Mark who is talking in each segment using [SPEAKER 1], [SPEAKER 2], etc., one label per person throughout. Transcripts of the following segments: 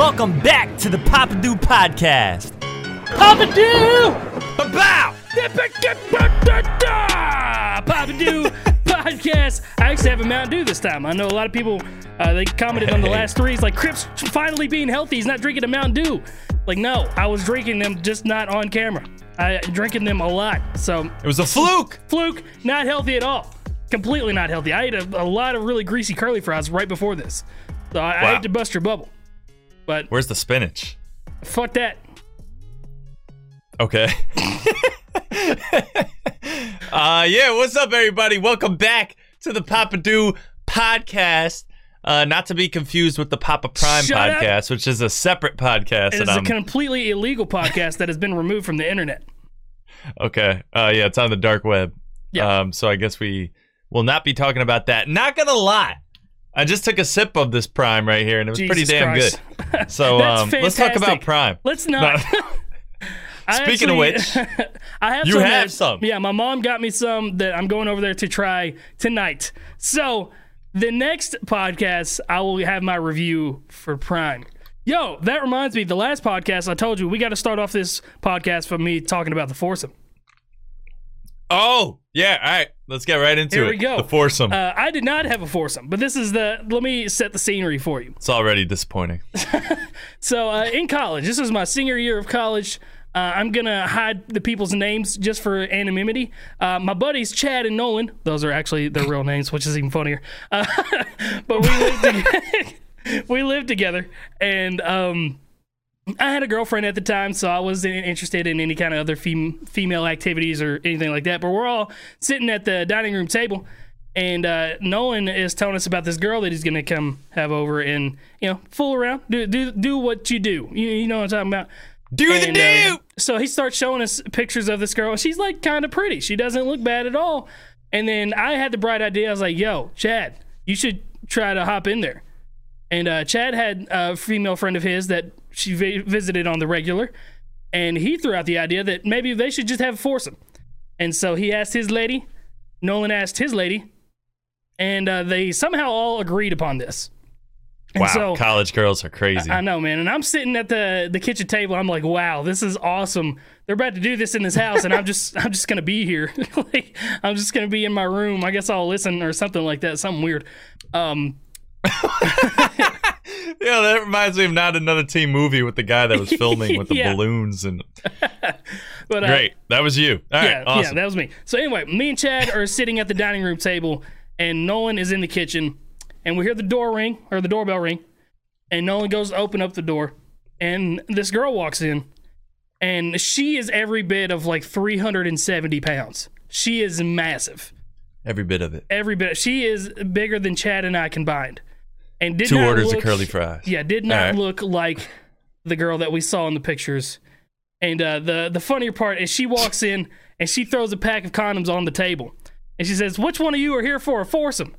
[SPEAKER 1] Welcome back to the Papa Do Podcast.
[SPEAKER 2] Papa Do!
[SPEAKER 1] Bow!
[SPEAKER 2] Papa Do podcast. I actually have a Mountain Dew this time. I know a lot of people uh, they commented on the last three. It's like Crips finally being healthy. He's not drinking a Mountain Dew. Like no, I was drinking them just not on camera. I drinking them a lot. So
[SPEAKER 1] It was a fluke.
[SPEAKER 2] fluke, not healthy at all. Completely not healthy. I ate a, a lot of really greasy curly fries right before this. So I, I
[SPEAKER 1] Wow.
[SPEAKER 2] hate to bust your bubble. But
[SPEAKER 1] Where's the spinach?
[SPEAKER 2] fuck that.
[SPEAKER 1] Okay. uh yeah, what's up everybody? Welcome back to the Papa Do podcast. Uh, not to be confused with the Papa Prime
[SPEAKER 2] Shut up.
[SPEAKER 1] podcast, which is a separate podcast.
[SPEAKER 2] It is a completely illegal podcast that has been removed from the internet.
[SPEAKER 1] okay. Uh, yeah, it's on the dark web.
[SPEAKER 2] Yeah.
[SPEAKER 1] Um, so I guess we will not be talking about that. Not gonna lie, I just took a sip of this Prime right here, and it was pretty damn
[SPEAKER 2] Christ.
[SPEAKER 1] good. So um, let's talk about. Prime.
[SPEAKER 2] Let's not.
[SPEAKER 1] Speaking of which,
[SPEAKER 2] I have
[SPEAKER 1] you
[SPEAKER 2] some
[SPEAKER 1] have
[SPEAKER 2] that-
[SPEAKER 1] some.
[SPEAKER 2] Yeah, my mom got me some that I'm going over there to try tonight. So the next podcast, I will have my review for Prime. Yo, that reminds me. The last podcast I told you we got to start off this podcast for me talking about the foursome.
[SPEAKER 1] Oh yeah, all right. Let's get right into
[SPEAKER 2] Here
[SPEAKER 1] it.
[SPEAKER 2] we go.
[SPEAKER 1] The foursome.
[SPEAKER 2] Uh, I did not have a foursome, but this is the. Let me set the scenery for you.
[SPEAKER 1] it's already disappointing.
[SPEAKER 2] So uh, in college, this was my senior year of college. Uh, I'm gonna hide the people's names just for anonymity. Uh, my buddies Chad and Nolan; those are actually their real names, which is even funnier. Uh, but we lived together. we lived together, and um, I had a girlfriend at the time, so I wasn't interested in any kind of other fem- female activities or anything like that. But we're all sitting at the dining room table, and uh, Nolan is telling us about this girl that he's gonna come have over and you know fool around, do do do what you do. You, you know what I'm talking about.
[SPEAKER 1] Do the do.
[SPEAKER 2] uh, so he starts showing us pictures of this girl. She's like kind of pretty. She doesn't look bad at all. And then I had the bright idea. I was like, "Yo, Chad, you should try to hop in there." And uh, Chad had a female friend of his that she vi- visited on the regular, and he threw out the idea that maybe they should just have a foursome. And so he asked his lady, Nolan asked his lady, and uh, they somehow all agreed upon this. And
[SPEAKER 1] wow,
[SPEAKER 2] so
[SPEAKER 1] college girls are crazy.
[SPEAKER 2] I know, man. And I'm sitting at the the kitchen table. I'm like, wow, this is awesome. They're about to do this in this house, and I'm just I'm just gonna be here. like, I'm just gonna be in my room. I guess I'll listen or something like that. Something weird. Um,
[SPEAKER 1] yeah, that reminds me of not another teen movie with the guy that was filming with the
[SPEAKER 2] Yeah.
[SPEAKER 1] balloons and
[SPEAKER 2] but uh,
[SPEAKER 1] great. That was you. All right,
[SPEAKER 2] Yeah,
[SPEAKER 1] awesome.
[SPEAKER 2] yeah, that was me. So anyway, me and Chad are sitting at the dining room table, and Nolan is in the kitchen, and we hear the door ring or the doorbell ring, and Nolan goes to open up the door, and this girl walks in, and she is every bit of like 370 pounds. She is massive,
[SPEAKER 1] Every bit of it.
[SPEAKER 2] every bit. She is bigger than Chad and I combined, and did
[SPEAKER 1] Two
[SPEAKER 2] not
[SPEAKER 1] orders
[SPEAKER 2] look,
[SPEAKER 1] of curly fries.
[SPEAKER 2] yeah, did not
[SPEAKER 1] Alright.
[SPEAKER 2] look like the girl that we saw in the pictures. And uh, the the funnier part is she walks in and she throws a pack of condoms on the table, and she says, "Which one of you are here for a foursome?"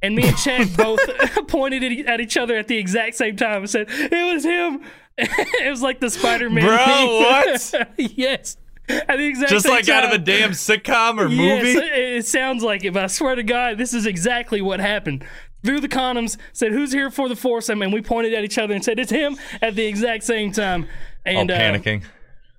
[SPEAKER 2] And me and Chad both pointed at, each other at the exact same time and said, "It was him." it was like the Spider Man.
[SPEAKER 1] Bro, what?
[SPEAKER 2] yes, at the exact
[SPEAKER 1] Just like out of a damn sitcom or
[SPEAKER 2] Yes,
[SPEAKER 1] movie.
[SPEAKER 2] it, it sounds like it, but I swear to God, this is exactly what happened. Threw the condoms, said, "Who's here for the foursome?" And we pointed at each other and said, "It's him!" At the exact same time.
[SPEAKER 1] All
[SPEAKER 2] And uh,
[SPEAKER 1] panicking.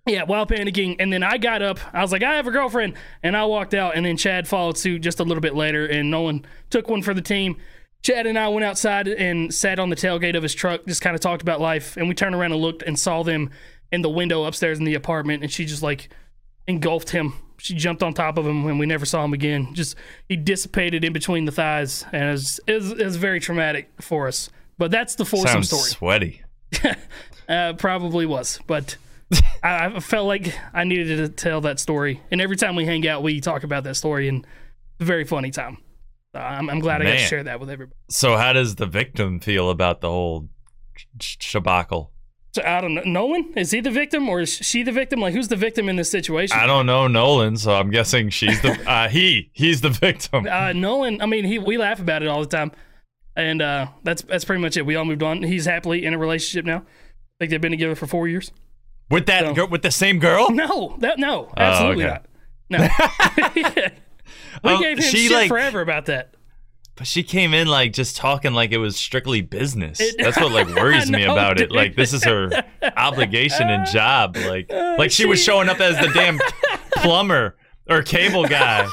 [SPEAKER 2] yeah, while panicking. And then I got up. I was like, "I have a girlfriend," and I walked out. And then Chad followed suit just a little bit later, and Nolan took one for the team. Chad and I went outside and sat on the tailgate of his truck, just kind of talked about life. And we turned around and looked and saw them in the window upstairs in the apartment. And she just like engulfed him. She jumped on top of him and we never saw him again. Just he dissipated in between the thighs, and it was, it was, it was very traumatic for us. But that's the foursome
[SPEAKER 1] Sounds
[SPEAKER 2] story.
[SPEAKER 1] sweaty.
[SPEAKER 2] Uh, probably was, but I, I felt like I needed to tell that story. And every time we hang out, we talk about that story, and it's a very funny time. Uh, I'm, I'm glad I got to share that with everybody.
[SPEAKER 1] So how does the victim feel about the whole sh- shabacle?
[SPEAKER 2] So I don't know. Nolan is he the victim or is she the victim? Like who's the victim in this situation?
[SPEAKER 1] I don't know Nolan, so I'm guessing she's the uh, he. He's the victim.
[SPEAKER 2] uh, Nolan. I mean, he we laugh about it all the time, and uh, that's that's pretty much it. We all moved on. He's happily in a relationship now. I think they've been together for four years.
[SPEAKER 1] With that
[SPEAKER 2] So-
[SPEAKER 1] girl, with the same girl?
[SPEAKER 2] No, that no, absolutely
[SPEAKER 1] Oh, okay.
[SPEAKER 2] not. No, we
[SPEAKER 1] Oh,
[SPEAKER 2] gave him
[SPEAKER 1] she,
[SPEAKER 2] shit
[SPEAKER 1] like-
[SPEAKER 2] forever about that.
[SPEAKER 1] But she came in like just talking like it was strictly business. That's what like worries me about it. Like this is her obligation and job. Like oh, like she was showing up as the damn plumber or cable guy.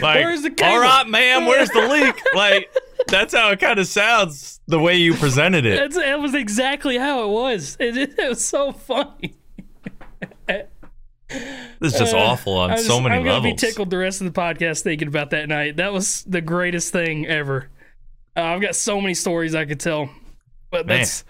[SPEAKER 1] Like,
[SPEAKER 2] Where's the cable?
[SPEAKER 1] all right, ma'am, where's the leak? Like that's how it kind of sounds the way you presented it.
[SPEAKER 2] That's, that was exactly how it was. It, it was so funny.
[SPEAKER 1] This is just awful on
[SPEAKER 2] I'm
[SPEAKER 1] so many
[SPEAKER 2] I'm gonna be tickled the rest of the podcast thinking about that night. That was the greatest thing ever. Uh, I've got so many stories I could tell, but
[SPEAKER 1] Man.
[SPEAKER 2] that's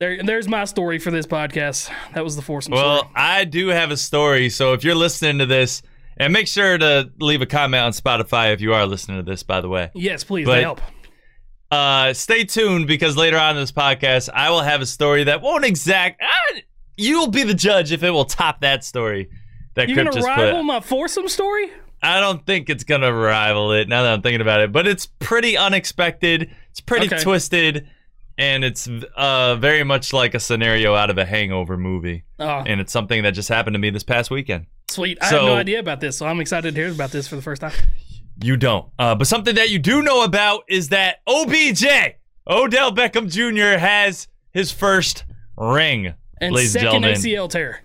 [SPEAKER 2] there. There's my story for this podcast. That was the foursome story.
[SPEAKER 1] Well,
[SPEAKER 2] story.
[SPEAKER 1] I do have a story. So if you're listening to this, and make sure to leave a comment on Spotify if you are listening to this, by the way.
[SPEAKER 2] Yes, please.
[SPEAKER 1] but-
[SPEAKER 2] they help.
[SPEAKER 1] Uh, stay tuned because later on in this podcast, I will have a story that won't exact. Ah, you'll be the judge if it will top that story that
[SPEAKER 2] You
[SPEAKER 1] Crip
[SPEAKER 2] gonna
[SPEAKER 1] just
[SPEAKER 2] rival
[SPEAKER 1] put.
[SPEAKER 2] my foursome story?
[SPEAKER 1] I don't think it's gonna rival it now that I'm thinking about it, but it's pretty unexpected. It's pretty
[SPEAKER 2] Okay.
[SPEAKER 1] twisted, and it's uh very much like a scenario out of a Hangover movie,
[SPEAKER 2] Oh,
[SPEAKER 1] and it's something that just happened to me this past weekend.
[SPEAKER 2] sweet. I
[SPEAKER 1] so-
[SPEAKER 2] have no idea about this, so I'm excited to hear about this for the first time.
[SPEAKER 1] You don't. Uh, but something that you do know about is that OBJ, Odell Beckham Jr., has his first ring,
[SPEAKER 2] And second ACL tear.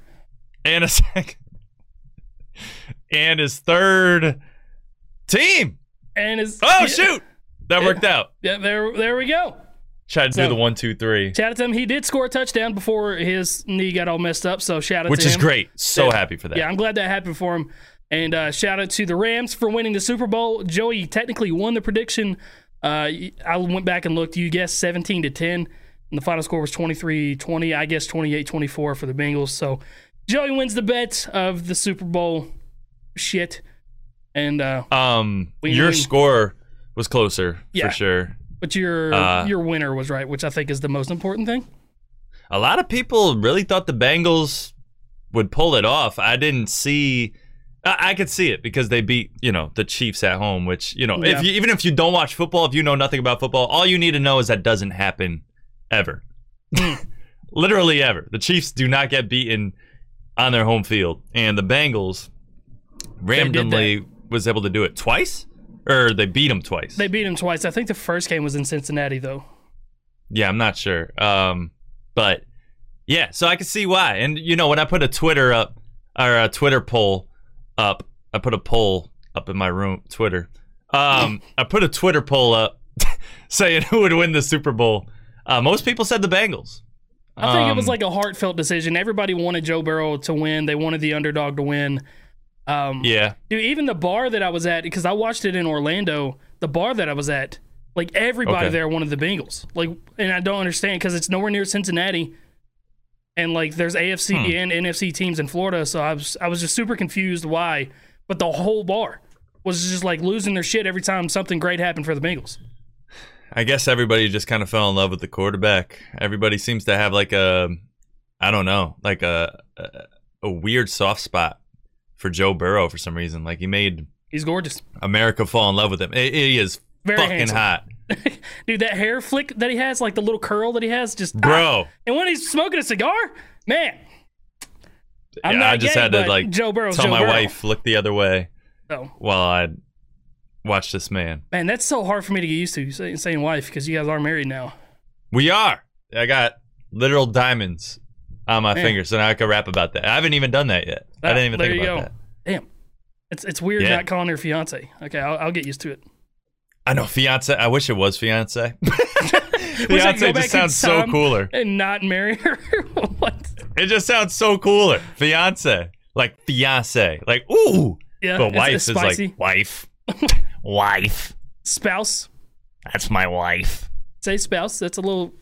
[SPEAKER 1] and a second, and his third team.
[SPEAKER 2] And his
[SPEAKER 1] Oh
[SPEAKER 2] yeah,
[SPEAKER 1] shoot, that worked out.
[SPEAKER 2] Yeah, there, there we go.
[SPEAKER 1] Tried to
[SPEAKER 2] So-
[SPEAKER 1] do the one, two, three,
[SPEAKER 2] Shout out to him. He did score a touchdown before his knee got all messed up. So shout out
[SPEAKER 1] which
[SPEAKER 2] to him.
[SPEAKER 1] Which is great. So
[SPEAKER 2] Yeah.
[SPEAKER 1] happy for that.
[SPEAKER 2] Yeah, I'm glad that happened for him. And uh, shout out to the Rams for winning the Super Bowl. Joey technically won the prediction. Uh, I went back and looked. You guessed 17 to 10, and the final score was 23 20. I guess 28 24 for the Bengals. So Joey wins the bet of the Super Bowl shit. And uh,
[SPEAKER 1] Um,
[SPEAKER 2] We
[SPEAKER 1] your
[SPEAKER 2] win.
[SPEAKER 1] score was closer
[SPEAKER 2] Yeah.
[SPEAKER 1] for sure.
[SPEAKER 2] but your
[SPEAKER 1] Uh,
[SPEAKER 2] your winner was right, which I think is the most important thing.
[SPEAKER 1] A lot of people really thought the Bengals would pull it off. I didn't see. I, I could see it because they beat you know the Chiefs at home, which you know
[SPEAKER 2] Yeah.
[SPEAKER 1] if you, even if you don't watch football, if you know nothing about football, all you need to know is that doesn't happen ever, literally ever. The Chiefs do not get beaten on their home field, and the Bengals randomly was able to do it twice, or they beat them twice.
[SPEAKER 2] They beat him twice. I think the first game was in Cincinnati, though.
[SPEAKER 1] Yeah, I'm not sure. Um, but yeah, so I can see why. And you know, when I put a Twitter up or a Twitter poll up, I put a poll up in my room, Twitter. Um, I put a Twitter poll up saying who would win the Super Bowl. Uh, most people said the Bengals.
[SPEAKER 2] I think it was
[SPEAKER 1] Um,
[SPEAKER 2] like a heartfelt decision. Everybody wanted Joe Burrow to win. They wanted the underdog to win. Um,
[SPEAKER 1] yeah,
[SPEAKER 2] Dude, even the bar that I was at, because I watched it in Orlando, the bar that I was at, like everybody
[SPEAKER 1] Okay.
[SPEAKER 2] there wanted the Bengals. Like, and I don't understand because it's nowhere near Cincinnati, and like there's AFC
[SPEAKER 1] Hmm.
[SPEAKER 2] and NFC teams in Florida. So I was I was just super confused why. But the whole bar was just like losing their shit every time something great happened for the Bengals.
[SPEAKER 1] I guess everybody just kind of fell in love with the quarterback. Everybody seems to have like a, I don't know, like a a, a weird soft spot for Joe Burrow for some reason. Like he made
[SPEAKER 2] He's gorgeous,
[SPEAKER 1] America fall in love with him. He- is
[SPEAKER 2] very
[SPEAKER 1] fucking
[SPEAKER 2] handsome.
[SPEAKER 1] hot,
[SPEAKER 2] Dude, that hair flick that he has, like the little curl that he has, just ah.
[SPEAKER 1] bro.
[SPEAKER 2] And when he's smoking a cigar, man, I'm
[SPEAKER 1] yeah, I just
[SPEAKER 2] gay,
[SPEAKER 1] had to like
[SPEAKER 2] Joe Burrow.
[SPEAKER 1] tell
[SPEAKER 2] Joe
[SPEAKER 1] my
[SPEAKER 2] Burrow.
[SPEAKER 1] wife look the other way
[SPEAKER 2] So,
[SPEAKER 1] while I watch this man.
[SPEAKER 2] man, that's so hard for me to get used to You say- saying wife because you guys are married now.
[SPEAKER 1] We are. I got literal diamonds on my
[SPEAKER 2] Man.
[SPEAKER 1] fingers, so now I can rap about that. I haven't even done that yet. I
[SPEAKER 2] Ah,
[SPEAKER 1] didn't even
[SPEAKER 2] there
[SPEAKER 1] think
[SPEAKER 2] you
[SPEAKER 1] about
[SPEAKER 2] go.
[SPEAKER 1] that.
[SPEAKER 2] Damn, it's it's weird
[SPEAKER 1] Yeah.
[SPEAKER 2] not calling her fiance. Okay, I'll, I'll get used to it.
[SPEAKER 1] I know fiance. I wish it was fiance.
[SPEAKER 2] Wish I could go
[SPEAKER 1] fiance
[SPEAKER 2] back
[SPEAKER 1] just sounds so
[SPEAKER 2] time
[SPEAKER 1] cooler.
[SPEAKER 2] And not marry her. what?
[SPEAKER 1] It just sounds so cooler. Fiance, like fiance, like ooh.
[SPEAKER 2] Yeah,
[SPEAKER 1] But
[SPEAKER 2] it's-
[SPEAKER 1] wife
[SPEAKER 2] it's
[SPEAKER 1] is
[SPEAKER 2] spicy.
[SPEAKER 1] like wife, wife.
[SPEAKER 2] spouse.
[SPEAKER 1] That's my wife.
[SPEAKER 2] Say spouse. That's a little,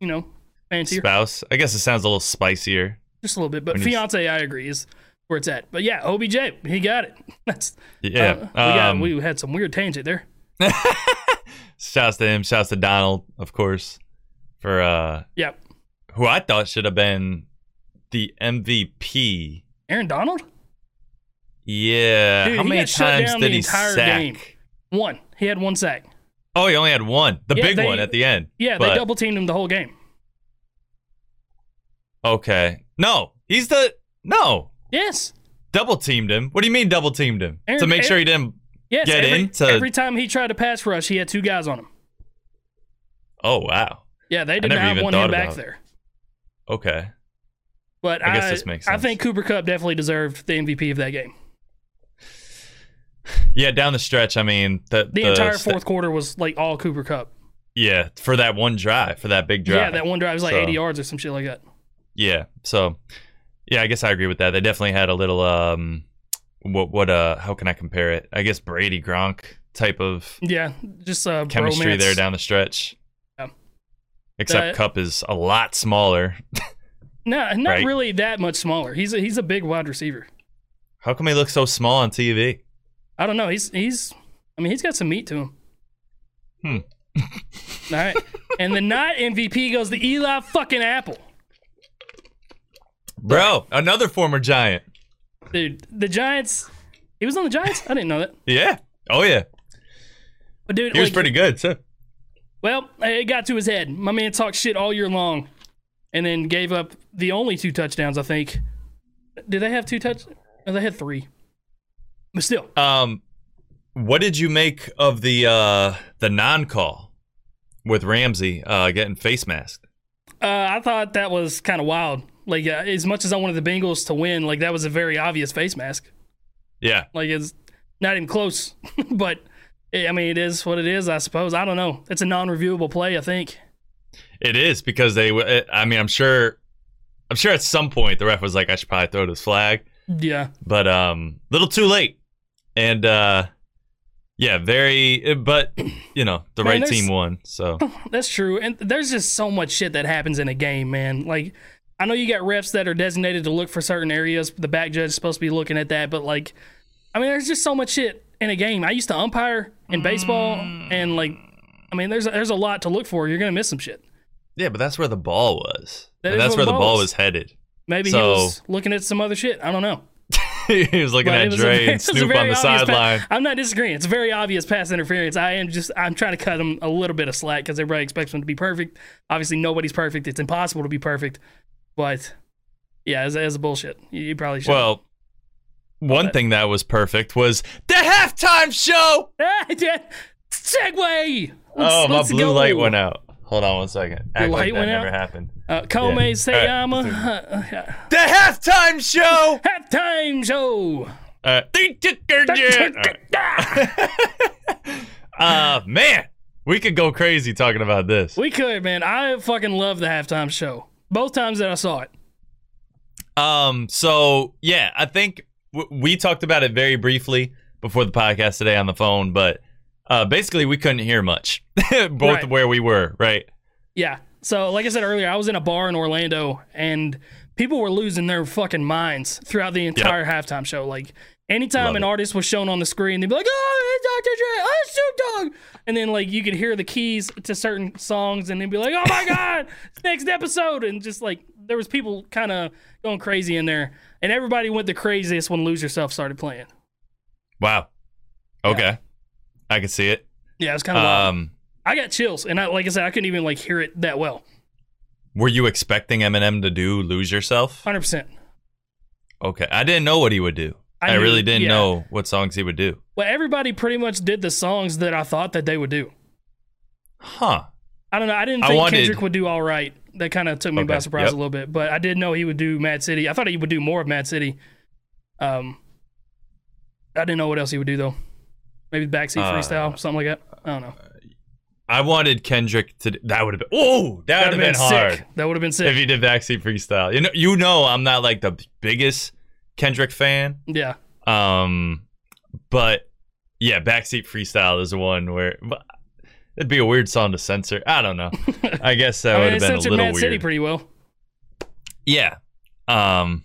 [SPEAKER 2] you know, fancier.
[SPEAKER 1] Spouse. I guess it sounds a little spicier.
[SPEAKER 2] Just a little bit. But
[SPEAKER 1] When you-
[SPEAKER 2] fiance, I agree, is where it's at. But yeah, OBJ, he got it. That's
[SPEAKER 1] Yeah.
[SPEAKER 2] uh, we, got,
[SPEAKER 1] um,
[SPEAKER 2] we had some weird tangent there.
[SPEAKER 1] shouts to him. Shouts to Donald, of course, for uh,
[SPEAKER 2] yep,
[SPEAKER 1] who I thought should have been the MVP.
[SPEAKER 2] Aaron Donald.
[SPEAKER 1] Yeah.
[SPEAKER 2] Dude,
[SPEAKER 1] How many times did he sack?
[SPEAKER 2] game. One. He had one sack.
[SPEAKER 1] Oh, he only had one. The
[SPEAKER 2] Yeah,
[SPEAKER 1] big
[SPEAKER 2] they-
[SPEAKER 1] one at the end.
[SPEAKER 2] Yeah,
[SPEAKER 1] But-
[SPEAKER 2] they double teamed him the whole game.
[SPEAKER 1] Okay. No, he's the no
[SPEAKER 2] Yes.
[SPEAKER 1] double teamed him. What do you mean double teamed him? to
[SPEAKER 2] Aaron-
[SPEAKER 1] make sure he didn't
[SPEAKER 2] Yes,
[SPEAKER 1] get
[SPEAKER 2] every,
[SPEAKER 1] in to-
[SPEAKER 2] every time he tried to pass rush, he had two guys on him.
[SPEAKER 1] Oh wow.
[SPEAKER 2] Yeah, they did not want him back
[SPEAKER 1] it.
[SPEAKER 2] there.
[SPEAKER 1] Okay.
[SPEAKER 2] But
[SPEAKER 1] I guess this makes sense.
[SPEAKER 2] I think Cooper Kupp definitely deserved the MVP of that game.
[SPEAKER 1] Yeah, down the stretch. I mean, the
[SPEAKER 2] The, entire
[SPEAKER 1] sta-
[SPEAKER 2] fourth quarter was like all Cooper Kupp.
[SPEAKER 1] Yeah, for that one drive, for that big drive.
[SPEAKER 2] Yeah, that one drive was like
[SPEAKER 1] So-
[SPEAKER 2] 80 yards or some shit like that.
[SPEAKER 1] Yeah. So, yeah, I guess I agree with that. They definitely had a little um, what what uh, how can I compare it? I guess Brady Gronk type of
[SPEAKER 2] Yeah, just uh,
[SPEAKER 1] chemistry
[SPEAKER 2] bromance.
[SPEAKER 1] there down the stretch.
[SPEAKER 2] Yeah.
[SPEAKER 1] Except
[SPEAKER 2] That-
[SPEAKER 1] Kupp is a lot smaller.
[SPEAKER 2] No, not
[SPEAKER 1] Right.
[SPEAKER 2] really that much smaller. He's a, he's a big wide receiver.
[SPEAKER 1] How come he looks so small on TV?
[SPEAKER 2] I don't know. He's he's. I mean, he's got some meat to him.
[SPEAKER 1] Hmm.
[SPEAKER 2] All right, and the not MVP goes to Eli fucking Apple,
[SPEAKER 1] Bro, another former Giant.
[SPEAKER 2] dude. The Giants. He was on the Giants. I didn't know that.
[SPEAKER 1] Yeah. Oh yeah.
[SPEAKER 2] But dude,
[SPEAKER 1] He was
[SPEAKER 2] like,
[SPEAKER 1] pretty good too.
[SPEAKER 2] Well, it got to his head. My man talked shit all year long, and then gave up the only two touchdowns. I think. Did they have two touch? No, they had three. But still,
[SPEAKER 1] Um, what did you make of the uh the non call with Ramsey uh getting face masked?
[SPEAKER 2] uh, I thought that was kind of wild. Like, uh, as much as I wanted the Bengals to win, like that was a very obvious face mask.
[SPEAKER 1] Yeah.
[SPEAKER 2] Like, it's not even close. but eh, I mean, it is what it is. I suppose. I don't know. It's a non-reviewable play. I think.
[SPEAKER 1] It is because they. I mean, I'm sure. I'm sure at some point the ref was like, "I should probably throw this flag,"
[SPEAKER 2] Yeah.
[SPEAKER 1] but um, little too late. And uh, yeah, very. But you know, the
[SPEAKER 2] Man,
[SPEAKER 1] right team won. So
[SPEAKER 2] That's true. And there's just so much shit that happens in a game, man. Like, I know you got refs that are designated to look for certain areas. The back judge is supposed to be looking at that, but like, I mean, there's just so much shit in a game. I used to umpire in baseball, mm. and like, I mean, there's there's a lot to look for. You're gonna miss some shit.
[SPEAKER 1] yeah, but that's where the ball was.
[SPEAKER 2] That
[SPEAKER 1] that's
[SPEAKER 2] where the ball was.
[SPEAKER 1] was headed.
[SPEAKER 2] Maybe
[SPEAKER 1] So-
[SPEAKER 2] he was looking at some other shit. I don't know.
[SPEAKER 1] he was looking
[SPEAKER 2] But
[SPEAKER 1] at
[SPEAKER 2] was
[SPEAKER 1] Dre
[SPEAKER 2] very-
[SPEAKER 1] and
[SPEAKER 2] a
[SPEAKER 1] Snoop on the sideline.
[SPEAKER 2] I'm not disagreeing. It's a very obvious pass interference. I am just I'm trying to cut him a little bit of slack because everybody expects him to be perfect. Obviously, nobody's perfect. It's impossible to be perfect. But yeah, as, as a bullshit, you, you probably should.
[SPEAKER 1] Well, one
[SPEAKER 2] But-
[SPEAKER 1] thing that was perfect was the halftime show.
[SPEAKER 2] Segue.
[SPEAKER 1] oh, my blue
[SPEAKER 2] go.
[SPEAKER 1] light went out. Hold on one second. Act like
[SPEAKER 2] light
[SPEAKER 1] that
[SPEAKER 2] went
[SPEAKER 1] never
[SPEAKER 2] out?
[SPEAKER 1] happened.
[SPEAKER 2] Uh, Kome
[SPEAKER 1] Yeah.
[SPEAKER 2] Sayama.
[SPEAKER 1] Alright,
[SPEAKER 2] uh,
[SPEAKER 1] The halftime show.
[SPEAKER 2] halftime show.
[SPEAKER 1] Uh, uh man, we could go crazy talking about this.
[SPEAKER 2] We could, man. I fucking love the halftime show. Both times that I saw it.
[SPEAKER 1] Um, so yeah, I think w- we talked about it very briefly before the podcast today on the phone, but uh, basically we couldn't hear much, both
[SPEAKER 2] Right.
[SPEAKER 1] where we were, right?
[SPEAKER 2] Yeah. So, like I said earlier, I was in a bar in Orlando and people were losing their fucking minds throughout the entire halftime show. Like, anytime
[SPEAKER 1] Love
[SPEAKER 2] an
[SPEAKER 1] it.
[SPEAKER 2] artist was shown on the screen, they'd be like, oh, it's Dr. Dre, oh, it's Snoop Dogg. And then, like, you could hear the keys to certain songs and they'd be like, oh my God, next episode. And just like, there was people kind of going crazy in there. And everybody went the craziest when Lose Yourself started playing.
[SPEAKER 1] Wow. Okay, I can see it.
[SPEAKER 2] Yeah, it was kind of.
[SPEAKER 1] Um,
[SPEAKER 2] I got chills. And I, like I said, I couldn't even, like, hear it that well.
[SPEAKER 1] were you expecting Eminem to do "Lose Yourself"?
[SPEAKER 2] 100%.
[SPEAKER 1] Okay, I didn't know what he would do.
[SPEAKER 2] I
[SPEAKER 1] I,
[SPEAKER 2] knew-
[SPEAKER 1] really didn't
[SPEAKER 2] yeah.
[SPEAKER 1] know what songs he would do.
[SPEAKER 2] Well, everybody pretty much did the songs that I thought that they would do.
[SPEAKER 1] Huh?
[SPEAKER 2] I don't know. I didn't
[SPEAKER 1] I
[SPEAKER 2] think
[SPEAKER 1] wanted-
[SPEAKER 2] Kendrick would do all right. That kind of took me by surprise
[SPEAKER 1] yep.
[SPEAKER 2] a little bit, but I did know he would do Mad City. I thought he would do more of Mad City. Um, I didn't know what else he would do though. Maybe backseat
[SPEAKER 1] Uh,
[SPEAKER 2] freestyle, something like that. I don't know.
[SPEAKER 1] I wanted Kendrick to. That would have been. Oh, that would have been, hard
[SPEAKER 2] sick. That would have been sick if
[SPEAKER 1] he did backseat freestyle. You know, you know, I'm not like the biggest Kendrick fan.
[SPEAKER 2] yeah,
[SPEAKER 1] Um, but yeah, backseat freestyle is the one where it'd be a weird song to censor. I don't know. I guess that
[SPEAKER 2] I
[SPEAKER 1] would
[SPEAKER 2] mean,
[SPEAKER 1] have been a little
[SPEAKER 2] Mad
[SPEAKER 1] weird.
[SPEAKER 2] City pretty well.
[SPEAKER 1] Yeah. Um.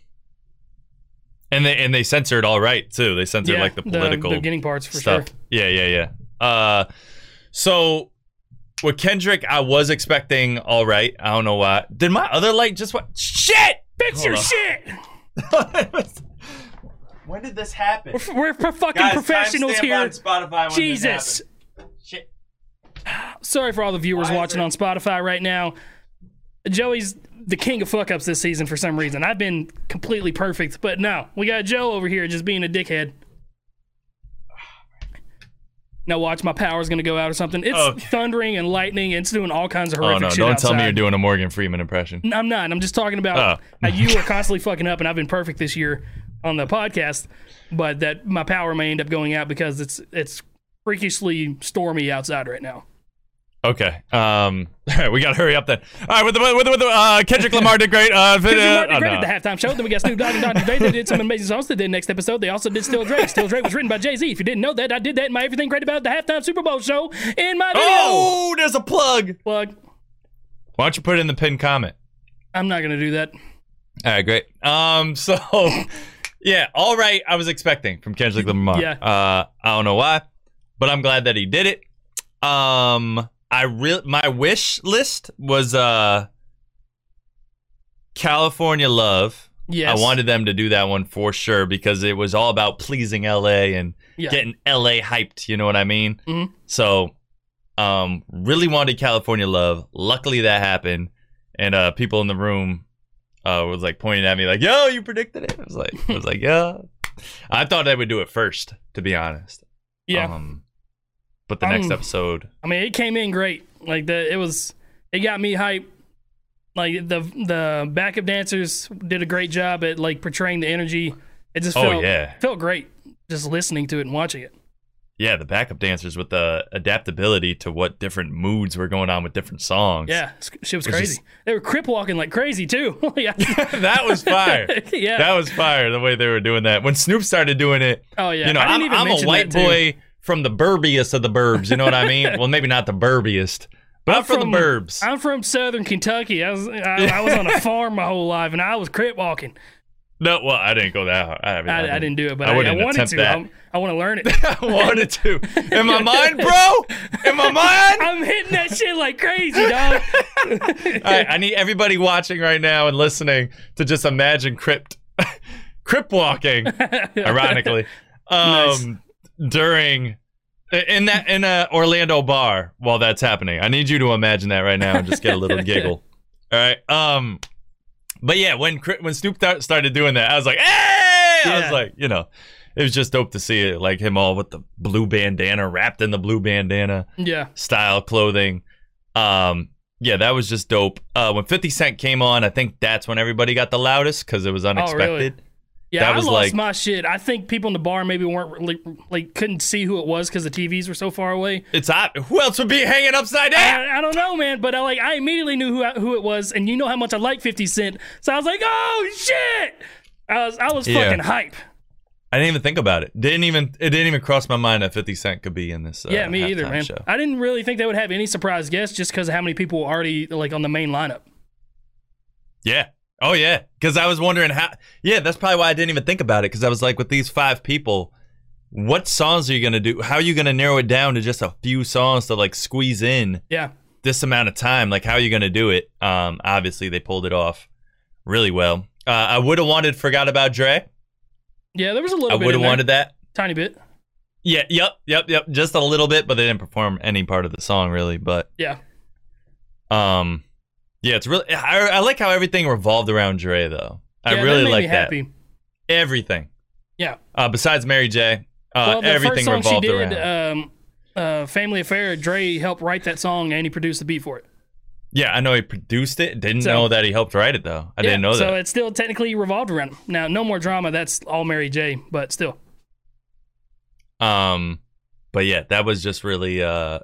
[SPEAKER 1] And they and they censored all right too. They censored
[SPEAKER 2] yeah,
[SPEAKER 1] like the political
[SPEAKER 2] the beginning parts for
[SPEAKER 1] stuff.
[SPEAKER 2] sure.
[SPEAKER 1] Yeah, yeah, yeah. Uh, so with Kendrick, I was expecting all right. I don't know why. Did my other light just what? Shit!
[SPEAKER 2] Fix your
[SPEAKER 1] Hold
[SPEAKER 2] shit.
[SPEAKER 1] when did this happen?
[SPEAKER 2] We're, we're fucking professionals here. Jesus.
[SPEAKER 1] Shit.
[SPEAKER 2] Sorry for all the viewers
[SPEAKER 1] Why
[SPEAKER 2] watching on Spotify right now. Joey's the king of fuck ups this season for some reason. I've been completely perfect, but no, we got Joe over here just being a dickhead. Now watch my power's gonna go out or something. It's
[SPEAKER 1] Okay.
[SPEAKER 2] thundering and lightning. And it's doing all kinds of
[SPEAKER 1] Oh
[SPEAKER 2] horrific
[SPEAKER 1] no!
[SPEAKER 2] shit
[SPEAKER 1] Don't tell me you're doing a Morgan Freeman impression.
[SPEAKER 2] I'm not. I'm just talking about
[SPEAKER 1] Oh.
[SPEAKER 2] how you are constantly fucking up, and I've been perfect this year on the podcast, but that my power may end up going out because it's it's freakishly stormy outside right now.
[SPEAKER 1] Okay. Um. we gotta hurry up then. All right. With the with the, with the uh, Kendrick Lamar did great. Uh,
[SPEAKER 2] Kendrick Lamar did
[SPEAKER 1] oh,
[SPEAKER 2] great
[SPEAKER 1] no.
[SPEAKER 2] at the halftime show. Then we got Snoop Dogg and Dr. Dre. They did some amazing songs. They did next episode. They also did Still Drake. Still Drake was written by Jay Z. If you didn't know that, I did that in my Everything Great About the Halftime Super Bowl show in my video.
[SPEAKER 1] Oh, there's a plug.
[SPEAKER 2] Plug.
[SPEAKER 1] Why don't you put it in the pinned comment?
[SPEAKER 2] I'm not gonna do that.
[SPEAKER 1] All right, great. Um, so yeah, all right. I was expecting from Kendrick Lamar.
[SPEAKER 2] Yeah.
[SPEAKER 1] Uh, I don't know why, but I'm glad that he did it. Um, I real my wish list was uh California Love.
[SPEAKER 2] Yes.
[SPEAKER 1] I wanted them to do that one for sure because it was all about pleasing LA and
[SPEAKER 2] Yeah.
[SPEAKER 1] getting LA hyped. You know what I mean?
[SPEAKER 2] Mhm.
[SPEAKER 1] So, um, really wanted California Love. Luckily, that happened, and uh, people in the room uh was like pointing at me like, "Yo, you predicted it." I was like, I was like, "Yeah." I thought I would do it first, to be honest.
[SPEAKER 2] Yeah.
[SPEAKER 1] Um, but the next
[SPEAKER 2] Um,
[SPEAKER 1] episode,
[SPEAKER 2] I mean, it came in great. Like the it was, it got me hype. Like the the backup dancers did a great job at like portraying the energy. It just
[SPEAKER 1] oh
[SPEAKER 2] felt
[SPEAKER 1] yeah,
[SPEAKER 2] felt great just listening to it and watching it.
[SPEAKER 1] yeah, the backup dancers with the adaptability to what different moods were going on with different songs.
[SPEAKER 2] Yeah, shit was
[SPEAKER 1] It's
[SPEAKER 2] crazy.
[SPEAKER 1] just-
[SPEAKER 2] They were crip walking like crazy too. yeah,
[SPEAKER 1] that was fire.
[SPEAKER 2] yeah.
[SPEAKER 1] That was fire the way they were doing that. When Snoop started doing it,
[SPEAKER 2] oh yeah.
[SPEAKER 1] you know,
[SPEAKER 2] I didn't
[SPEAKER 1] I'm,
[SPEAKER 2] even
[SPEAKER 1] I'm a white boy from the burbiest of the burbs. You know what I mean? well, maybe not the burbiest, but I'm, from,
[SPEAKER 2] from-
[SPEAKER 1] the burbs.
[SPEAKER 2] I'm from Southern Kentucky. I was I, I was on a farm my whole life, and I was crip walking.
[SPEAKER 1] no, well, I didn't go that hard. I, mean,
[SPEAKER 2] I, I didn't do it, but
[SPEAKER 1] I
[SPEAKER 2] I, I, wanted to.
[SPEAKER 1] that.
[SPEAKER 2] I'm- want to learn it.
[SPEAKER 1] I wanted to. In my mind, bro. In my mind.
[SPEAKER 2] I'm hitting that shit like crazy, dog.
[SPEAKER 1] All right, I need everybody watching right now and listening to just imagine crypt, crypt walking. ironically, um, during in that in a Orlando bar while that's happening. I need you to imagine that right now and just get a little giggle. All right. Um, but yeah, when when Snoop th- started doing that, I was like, hey! I was like, you know, it was just dope to see it, like him all with the blue bandana, wrapped in the blue bandana
[SPEAKER 2] yeah.
[SPEAKER 1] style clothing. Um, yeah, that was just dope. Uh, when 50 Cent came on, I think that's when everybody got the loudest because it was unexpected.
[SPEAKER 2] Yeah,
[SPEAKER 1] That
[SPEAKER 2] I
[SPEAKER 1] was
[SPEAKER 2] lost
[SPEAKER 1] like-
[SPEAKER 2] my shit. I think people in the bar maybe weren't really, like couldn't see who it was because the TVs were so far away.
[SPEAKER 1] It's hot. Who else would be hanging upside down?
[SPEAKER 2] I, I don't know, man, but I like I immediately knew who who it was, and you know how much I like Fifty Cent, so I was like, oh shit! I was I was
[SPEAKER 1] Yeah.
[SPEAKER 2] fucking hype.
[SPEAKER 1] I didn't even think about it. Didn't even it didn't even cross my mind that 50 Cent could be in this. Uh,
[SPEAKER 2] yeah, me either, man.
[SPEAKER 1] Show.
[SPEAKER 2] I didn't really think they would have any surprise guests just because of how many people were already like on the main lineup.
[SPEAKER 1] Yeah. Oh yeah. Because I was wondering how. Yeah, that's probably why I didn't even think about it. Because I was like, with these five people, what songs are you gonna do? How are you gonna narrow it down to just a few songs to like squeeze in
[SPEAKER 2] Yeah,
[SPEAKER 1] this amount of time? Like, how are you gonna do it? Um, obviously they pulled it off really well. Uh, I would have wanted "Forgot About Dre."
[SPEAKER 2] yeah, there was a little
[SPEAKER 1] I
[SPEAKER 2] bit.
[SPEAKER 1] would have wanted that.
[SPEAKER 2] tiny bit.
[SPEAKER 1] Yeah. Yep. Yep. Yep. Just a little bit, but they didn't perform any part of the song really. But
[SPEAKER 2] Yeah,
[SPEAKER 1] um, yeah, it's really. I, I like how everything revolved around Dre though. I
[SPEAKER 2] yeah,
[SPEAKER 1] really
[SPEAKER 2] that
[SPEAKER 1] like that.
[SPEAKER 2] happy.
[SPEAKER 1] Everything.
[SPEAKER 2] Yeah.
[SPEAKER 1] Uh, besides Mary J. Uh,
[SPEAKER 2] well, the
[SPEAKER 1] everything
[SPEAKER 2] first song she did,
[SPEAKER 1] around.
[SPEAKER 2] um, uh, "Family Affair," Dre helped write that song and he produced the beat for it.
[SPEAKER 1] yeah, I know he produced it. Didn't
[SPEAKER 2] So-
[SPEAKER 1] know that he helped write it though. I didn't know that.
[SPEAKER 2] so it still technically revolved around him. Now, no more drama. That's all Mary J. But still,
[SPEAKER 1] Um, but yeah, that was just really, uh,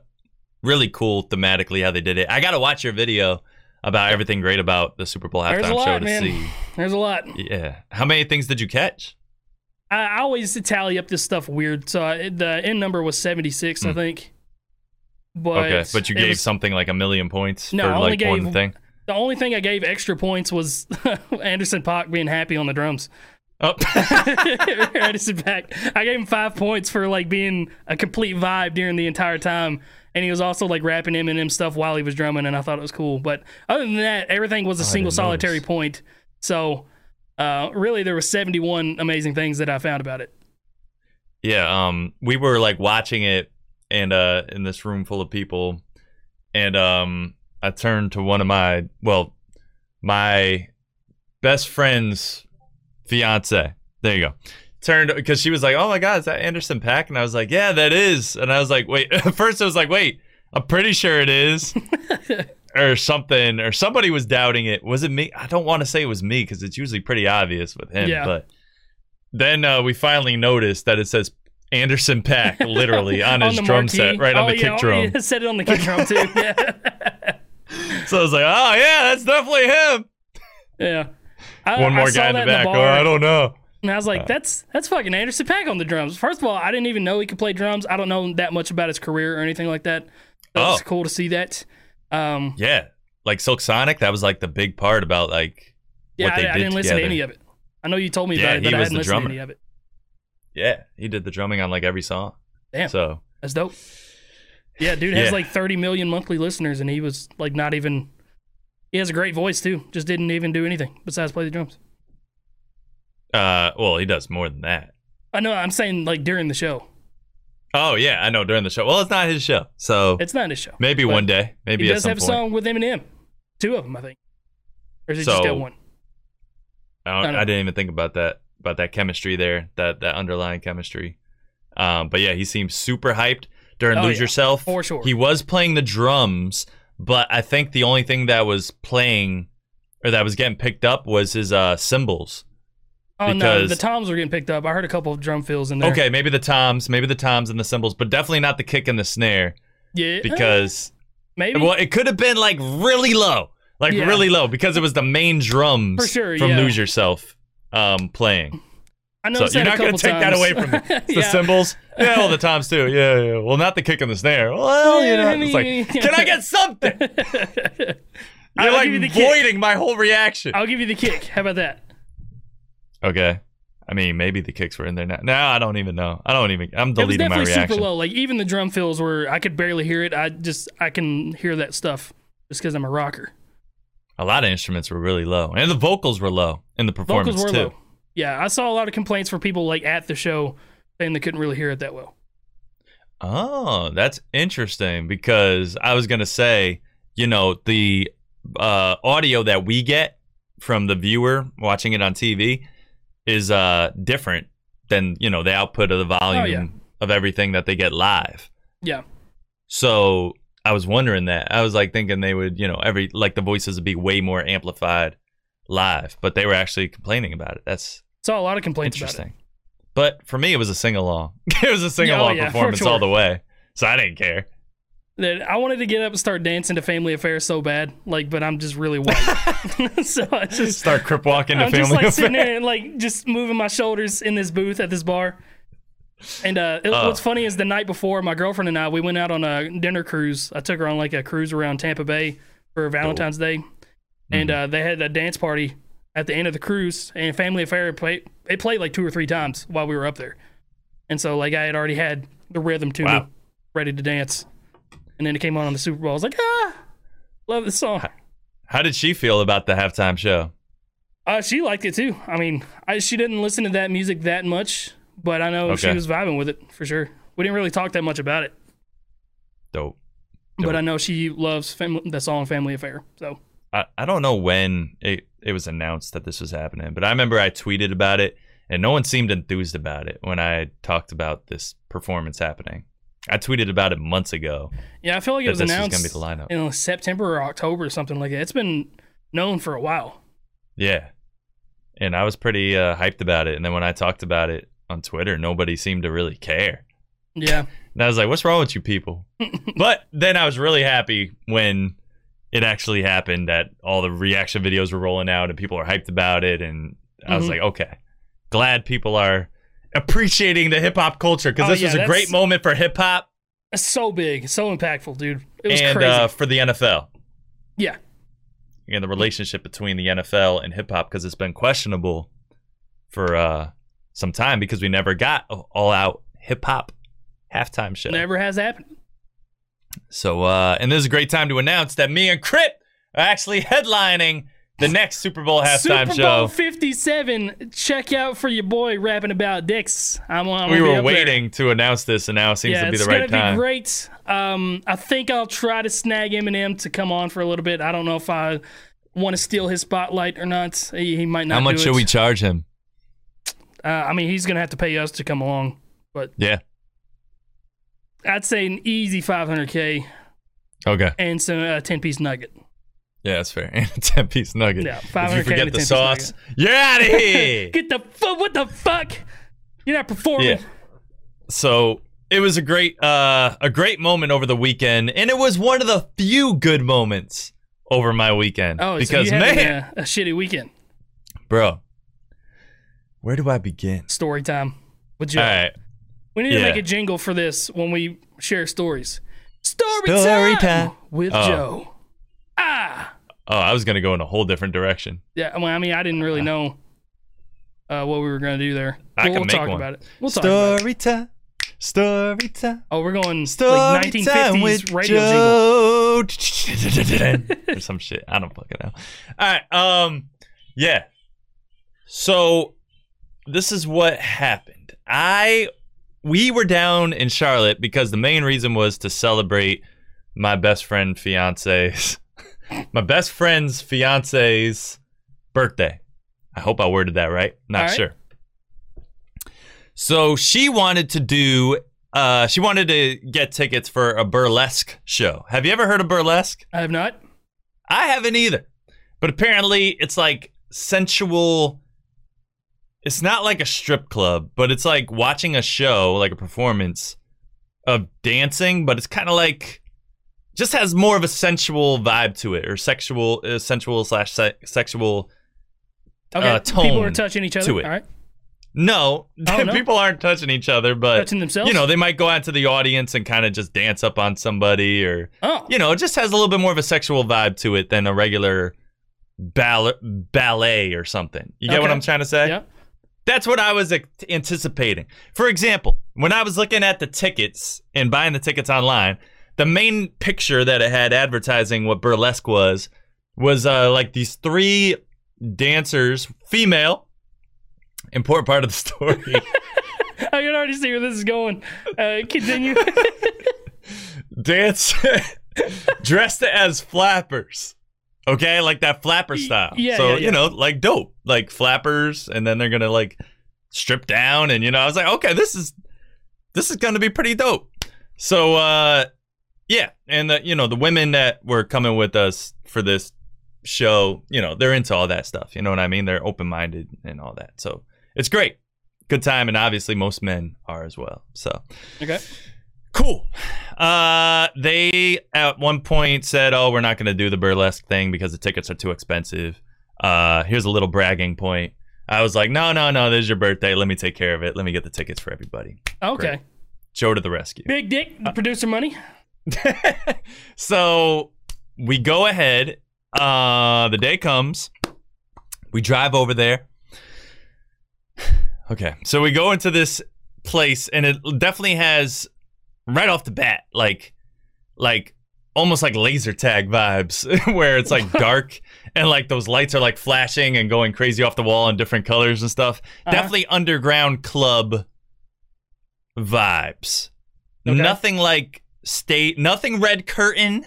[SPEAKER 1] really cool thematically how they did it. I got to watch your video about everything great about the Super Bowl halftime
[SPEAKER 2] lot,
[SPEAKER 1] show to
[SPEAKER 2] man.
[SPEAKER 1] see.
[SPEAKER 2] there's a lot.
[SPEAKER 1] Yeah, how many things did you catch?
[SPEAKER 2] I, always tally up this stuff weird. So I, the end number was 76, I think. But
[SPEAKER 1] Hmm. okay, but you gave
[SPEAKER 2] was-
[SPEAKER 1] something like a million points
[SPEAKER 2] No,
[SPEAKER 1] for
[SPEAKER 2] I only
[SPEAKER 1] like one thing.
[SPEAKER 2] the only thing I gave extra points was Anderson Paak being happy on the drums.
[SPEAKER 1] Oh,
[SPEAKER 2] Anderson Paak. I gave him five points for like being a complete vibe during the entire time. And he was also like rapping Eminem stuff while he was drumming, and I thought it was cool. But other than that, everything was a single solitary
[SPEAKER 1] notice.
[SPEAKER 2] point. So uh, really, there were 71 amazing things that I found about it.
[SPEAKER 1] Yeah, um, we were like watching it, and uh, in this room full of people, and um, I turned to one of my well, my best friend's fiance. There you go. Turned because she was like, "Oh my god, is that Anderson Paak?" And I was like, "Yeah, that is." And I was like, "Wait." At first, I was like, "Wait, I'm pretty sure it is." or something, or somebody was doubting it. Was it me? I don't want to say it was me because it's usually pretty obvious with him.
[SPEAKER 2] Yeah.
[SPEAKER 1] But then uh, we finally noticed that it says Anderson Paak literally on his drum
[SPEAKER 2] marquee.
[SPEAKER 1] set, right on
[SPEAKER 2] Oh,
[SPEAKER 1] the
[SPEAKER 2] yeah,
[SPEAKER 1] kick
[SPEAKER 2] oh,
[SPEAKER 1] drum.
[SPEAKER 2] yeah, Said it on the kick drum too. Yeah.
[SPEAKER 1] So I was like, "Oh yeah, that's definitely him."
[SPEAKER 2] yeah. I,
[SPEAKER 1] One more
[SPEAKER 2] saw
[SPEAKER 1] guy in the back.
[SPEAKER 2] bar,
[SPEAKER 1] oh, I don't know.
[SPEAKER 2] And I was like, that's that's fucking Anderson Paak on the drums. First of all, I didn't even know he could play drums. I don't know that much about his career or anything like that. So
[SPEAKER 1] Oh.
[SPEAKER 2] It's cool to see that. Um,
[SPEAKER 1] Yeah, like Silk Sonic. That was like the big part about like
[SPEAKER 2] yeah,
[SPEAKER 1] what they
[SPEAKER 2] I, I
[SPEAKER 1] did
[SPEAKER 2] didn't listen to any of it. I know you told me
[SPEAKER 1] Yeah,
[SPEAKER 2] about it, but I hadn't listened to any of it.
[SPEAKER 1] Yeah, he did the drumming on like every song.
[SPEAKER 2] Damn.
[SPEAKER 1] So
[SPEAKER 2] That's dope. Yeah, dude has
[SPEAKER 1] Yeah.
[SPEAKER 2] like 30 million monthly listeners, and he was like not even. He has a great voice too. Just didn't even do anything besides play the drums.
[SPEAKER 1] Uh well, he does more than that.
[SPEAKER 2] I know. I'm saying like during the show.
[SPEAKER 1] Oh yeah, I know during the show. Well, it's not his show. So
[SPEAKER 2] It's not his show.
[SPEAKER 1] maybe one day. Maybe
[SPEAKER 2] He does have a song with Eminem. Two of them, I think. Or is it just
[SPEAKER 1] So-
[SPEAKER 2] that one?
[SPEAKER 1] I, don't-
[SPEAKER 2] I.
[SPEAKER 1] I didn't even think about that about that chemistry there, that that underlying chemistry. Um, but yeah, he seems super hyped during
[SPEAKER 2] Oh,
[SPEAKER 1] Lose
[SPEAKER 2] yeah,
[SPEAKER 1] Yourself.
[SPEAKER 2] for sure.
[SPEAKER 1] He was playing the drums, but I think the only thing that was playing or that was getting picked up was his uh cymbals.
[SPEAKER 2] Oh no, the toms were getting picked up. I heard a couple of drum fills in there.
[SPEAKER 1] Okay, maybe the toms, maybe the toms and the cymbals, but definitely not the kick and the snare
[SPEAKER 2] Yeah.
[SPEAKER 1] because
[SPEAKER 2] maybe.
[SPEAKER 1] well, it could have been like really low, like
[SPEAKER 2] Yeah.
[SPEAKER 1] really low because it was the main drums
[SPEAKER 2] For sure,
[SPEAKER 1] from
[SPEAKER 2] yeah.
[SPEAKER 1] Lose Yourself um playing.
[SPEAKER 2] I
[SPEAKER 1] know
[SPEAKER 2] So
[SPEAKER 1] you're not going to take that away from me. It's the
[SPEAKER 2] yeah.
[SPEAKER 1] cymbals. Yeah, well, the toms too. Yeah, yeah. Well, not the kick and the snare. Well, you know, it's like, can I get something? You're
[SPEAKER 2] I'll
[SPEAKER 1] like
[SPEAKER 2] you the kick.
[SPEAKER 1] voiding my whole reaction.
[SPEAKER 2] I'll give you the kick. How about that?
[SPEAKER 1] Okay. I mean, maybe the kicks were in there now. No, I don't even know. I don't even. I'm deleting
[SPEAKER 2] It was
[SPEAKER 1] deleting my
[SPEAKER 2] definitely
[SPEAKER 1] reaction.
[SPEAKER 2] super low. Like even the drum fills were, I could barely hear it. I just, I can hear that stuff just because I'm a rocker.
[SPEAKER 1] A lot of instruments were really low, and the vocals were low in the performance
[SPEAKER 2] Vocals were
[SPEAKER 1] too.
[SPEAKER 2] low. Yeah, I saw a lot of complaints for people like at the show saying they couldn't really hear it that well.
[SPEAKER 1] Oh, that's interesting because I was gonna say, you know, the uh, audio that we get from the viewer watching it on TV is uh, different than you know the output of the volume
[SPEAKER 2] Oh, yeah.
[SPEAKER 1] of everything that they get live.
[SPEAKER 2] Yeah,
[SPEAKER 1] So I was wondering that. I was like thinking they would, you know, every like the voices would be way more amplified live, but they were actually complaining about it. That's
[SPEAKER 2] saw a lot of complaints
[SPEAKER 1] interesting. But for me, it was a sing along. it was a sing along
[SPEAKER 2] oh, yeah,
[SPEAKER 1] performance
[SPEAKER 2] sure.
[SPEAKER 1] all the way. So I didn't care.
[SPEAKER 2] That I wanted to get up and start dancing to Family Affairs so bad, like, but I'm just really white, so I just
[SPEAKER 1] Start crip walking to
[SPEAKER 2] I'm
[SPEAKER 1] family
[SPEAKER 2] just like
[SPEAKER 1] affair.
[SPEAKER 2] sitting there and like just moving my shoulders in this booth at this bar. And uh, it-
[SPEAKER 1] Oh.
[SPEAKER 2] what's funny is the night before, my girlfriend and I we went out on a dinner cruise. I took her on like a cruise around Tampa Bay for Valentine's Day, and
[SPEAKER 1] Mm-hmm.
[SPEAKER 2] uh, they had a dance party at the end of the cruise. And Family Affair played. It played like two or three times while we were up there, and so like I had already had the rhythm to
[SPEAKER 1] Wow.
[SPEAKER 2] me, ready to dance. And then it came on on the Super Bowl. I was like, ah, love this song.
[SPEAKER 1] How did she feel about the halftime show?
[SPEAKER 2] Uh, she liked it too. I mean, I, she didn't listen to that music that much, but I know she was vibing with it for sure. We didn't really talk that much about it,
[SPEAKER 1] Dope.
[SPEAKER 2] but I know she loves fam- the song "Family Affair." So
[SPEAKER 1] I, I don't know when it, it was announced that this was happening, but I remember I tweeted about it and no one seemed enthused about it when I talked about this performance happening. I tweeted about it months ago.
[SPEAKER 2] yeah, I feel like it was announced
[SPEAKER 1] gonna be the lineup.
[SPEAKER 2] in September or October or something like that. It's been known for a while.
[SPEAKER 1] Yeah. And I was pretty uh, hyped about it. And then when I talked about it on Twitter, nobody seemed to really care.
[SPEAKER 2] Yeah,
[SPEAKER 1] And I was like, what's wrong with you people? but then I was really happy when it actually happened that all the reaction videos were rolling out and people are hyped about it. And I was
[SPEAKER 2] Mhm.
[SPEAKER 1] like, okay, glad people are appreciating the hip hop culture because
[SPEAKER 2] Oh,
[SPEAKER 1] this
[SPEAKER 2] yeah,
[SPEAKER 1] was a great moment for hip hop
[SPEAKER 2] it's so big, so impactful, dude. It was
[SPEAKER 1] and
[SPEAKER 2] crazy.
[SPEAKER 1] uh, for the NFL.
[SPEAKER 2] yeah,
[SPEAKER 1] and the relationship between the NFL and hip hop because it's been questionable for uh, some time because we never got all out hip hop halftime show.
[SPEAKER 2] never has happened.
[SPEAKER 1] So, uh, and this is a great time to announce that me and Crip are actually headlining the next Super Bowl halftime show.
[SPEAKER 2] Super
[SPEAKER 1] show.
[SPEAKER 2] Bowl Fifty Seven. Check out for your boy rapping about dicks. I'm, I'm
[SPEAKER 1] we were
[SPEAKER 2] up there.
[SPEAKER 1] waiting to announce this, and now it seems
[SPEAKER 2] yeah,
[SPEAKER 1] to be the right time.
[SPEAKER 2] It's gonna be great. Um, I think I'll try to snag Eminem to come on for a little bit. I don't know if I want to steal his spotlight or not. He, he might not.
[SPEAKER 1] How much should we charge him?
[SPEAKER 2] Uh, I mean, he's gonna have to pay us to come along, but
[SPEAKER 1] Yeah.
[SPEAKER 2] I'd say an easy 500k
[SPEAKER 1] Okay.
[SPEAKER 2] and some uh, 10 piece nugget.
[SPEAKER 1] Yeah, that's fair. And a 10 piece nugget.
[SPEAKER 2] Yeah,
[SPEAKER 1] if
[SPEAKER 2] 500K
[SPEAKER 1] you forget the sauce, you're out of here.
[SPEAKER 2] Get the fuck! what the fuck? You're not performing.
[SPEAKER 1] Yeah. so it was a great uh a great moment over the weekend and it was one of the few good moments over my weekend
[SPEAKER 2] Oh,
[SPEAKER 1] because
[SPEAKER 2] so you had
[SPEAKER 1] man
[SPEAKER 2] a, a shitty weekend.
[SPEAKER 1] bro where do i begin
[SPEAKER 2] Story time with Joe.
[SPEAKER 1] all right
[SPEAKER 2] We need to make a jingle for this when we share stories. Story,
[SPEAKER 1] Story
[SPEAKER 2] time,
[SPEAKER 1] time.
[SPEAKER 2] with
[SPEAKER 1] Oh.
[SPEAKER 2] Joe.
[SPEAKER 1] Oh i was gonna go in a whole different direction
[SPEAKER 2] yeah. Well, I mean, I didn't really know uh, what we were gonna do there.
[SPEAKER 1] I
[SPEAKER 2] But
[SPEAKER 1] can
[SPEAKER 2] we'll
[SPEAKER 1] make
[SPEAKER 2] talk
[SPEAKER 1] one.
[SPEAKER 2] about it. We'll talk about it.
[SPEAKER 1] story time story time
[SPEAKER 2] Oh, we're going
[SPEAKER 1] story
[SPEAKER 2] like
[SPEAKER 1] time
[SPEAKER 2] 1950s
[SPEAKER 1] with
[SPEAKER 2] radio jingle.
[SPEAKER 1] Joe. or some shit i don't fucking know all right um yeah so this is what happened i we were down in charlotte because the main reason was to celebrate my best friend fiance's my best friend's fiance's birthday i hope i worded that right not
[SPEAKER 2] right.
[SPEAKER 1] sure so she wanted to do uh she wanted to get tickets for a burlesque show have you ever heard of burlesque
[SPEAKER 2] I have not.
[SPEAKER 1] I haven't either. But apparently it's like sensual it's not like a strip club, but it's like watching a show, like a performance of dancing, but it's kind of like just has more of a sensual vibe to it or sexual uh, sensual slash se- sexual
[SPEAKER 2] Okay,
[SPEAKER 1] Uh,
[SPEAKER 2] people are touching each other.
[SPEAKER 1] to it.
[SPEAKER 2] All right,
[SPEAKER 1] no,
[SPEAKER 2] Oh, no?
[SPEAKER 1] people aren't touching each other but
[SPEAKER 2] touching themselves.
[SPEAKER 1] you know they might go out to the audience and kind of just dance up on somebody or
[SPEAKER 2] oh,
[SPEAKER 1] you know, it just has a little bit more of a sexual vibe to it than a regular ball- ballet or something. You get what I'm trying to say?
[SPEAKER 2] yeah.
[SPEAKER 1] That's what I was anticipating. For example, when I was looking at the tickets and buying the tickets online, the main picture that it had advertising what burlesque was was uh, like these three dancers, female. Important part of the story.
[SPEAKER 2] I can already see where this is going. Uh, continue.
[SPEAKER 1] dance dressed as flappers. Okay, like that flapper style.
[SPEAKER 2] yeah,
[SPEAKER 1] so
[SPEAKER 2] yeah, yeah.
[SPEAKER 1] you know, like dope, like flappers, and then they're gonna like strip down, and you know, I was like, okay, this is this is gonna be pretty dope. So uh, yeah, and the you know the women that were coming with us for this show, you know, they're into all that stuff. You know what I mean? They're open minded and all that. So it's great, good time, and obviously most men are as well. So
[SPEAKER 2] okay.
[SPEAKER 1] Cool. Uh, they at one point said, "Oh, we're not going to do the burlesque thing because the tickets are too expensive." Uh, here's a little bragging point. I was like, "No, no, no. This is your birthday. Let me take care of it. Let me get the tickets for everybody."
[SPEAKER 2] Okay.
[SPEAKER 1] Great. Joe to the rescue.
[SPEAKER 2] Big Dick,
[SPEAKER 1] Uh,
[SPEAKER 2] producer money.
[SPEAKER 1] so we go ahead. Uh, the day comes. We drive over there. Okay, so we go into this place, and it definitely has right off the bat, like, like almost like laser tag vibes, where it's like dark and like those lights are like flashing and going crazy off the wall in different colors and stuff.
[SPEAKER 2] Uh-huh.
[SPEAKER 1] Definitely underground club vibes.
[SPEAKER 2] Okay.
[SPEAKER 1] Nothing like state, nothing red curtain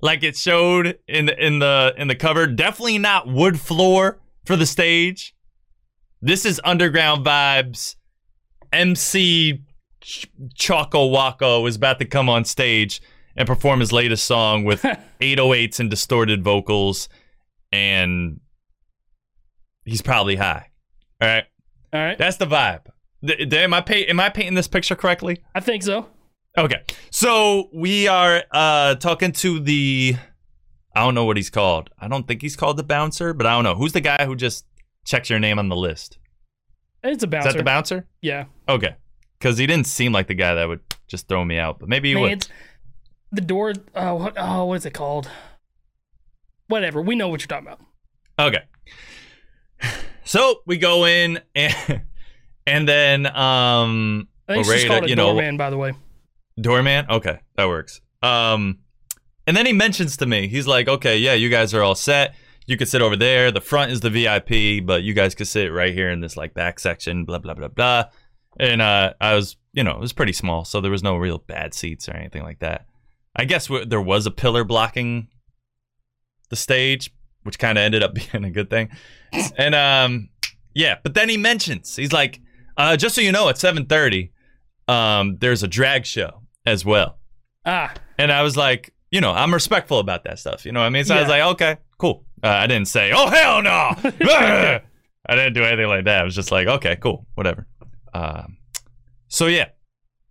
[SPEAKER 1] like it showed in the in the in the cover. Definitely not wood floor for the stage. This is underground vibes. MC Ch- Choco Waco is about to come on stage and perform his latest song with 808s and distorted vocals, and he's probably high. All right,
[SPEAKER 2] All right.
[SPEAKER 1] that's the vibe. Th- am I pay- am I painting this picture correctly?
[SPEAKER 2] I think so.
[SPEAKER 1] Okay. So we are uh talking to the I don't know what he's called. I don't think he's called the bouncer, but I don't know. Who's the guy who just checks your name on the list?
[SPEAKER 2] It's a bouncer.
[SPEAKER 1] Is that the bouncer?
[SPEAKER 2] yeah.
[SPEAKER 1] Okay. Cuz he didn't seem like the guy that would just throw me out, but maybe he
[SPEAKER 2] Man,
[SPEAKER 1] would.
[SPEAKER 2] the door. Oh, what, oh, what is it called? Whatever. We know what you're talking about.
[SPEAKER 1] Okay. So we go in and and then um
[SPEAKER 2] I think it's just called a
[SPEAKER 1] you know-
[SPEAKER 2] doorman, by the way.
[SPEAKER 1] Doorman? Okay, that works. Um, and then he mentions to me, he's like, okay, yeah, you guys are all set. You could sit over there. The front is the VIP, but you guys could sit right here in this like back section, blah, blah, blah, blah. And uh, I was, you know, it was pretty small, so there was no real bad seats or anything like that. I guess w- there was a pillar blocking the stage, which kind of ended up being a good thing. And um, yeah, but then he mentions, he's like, Uh, just so you know, at 7:30, um, there's a drag show as well.
[SPEAKER 2] Ah,
[SPEAKER 1] And I was like, you know, I'm respectful about that stuff. You know what I mean? So I was like, okay, cool. Uh, I didn't say, oh hell no. I didn't do anything like that. I was just like, okay, cool, whatever. Um, so yeah.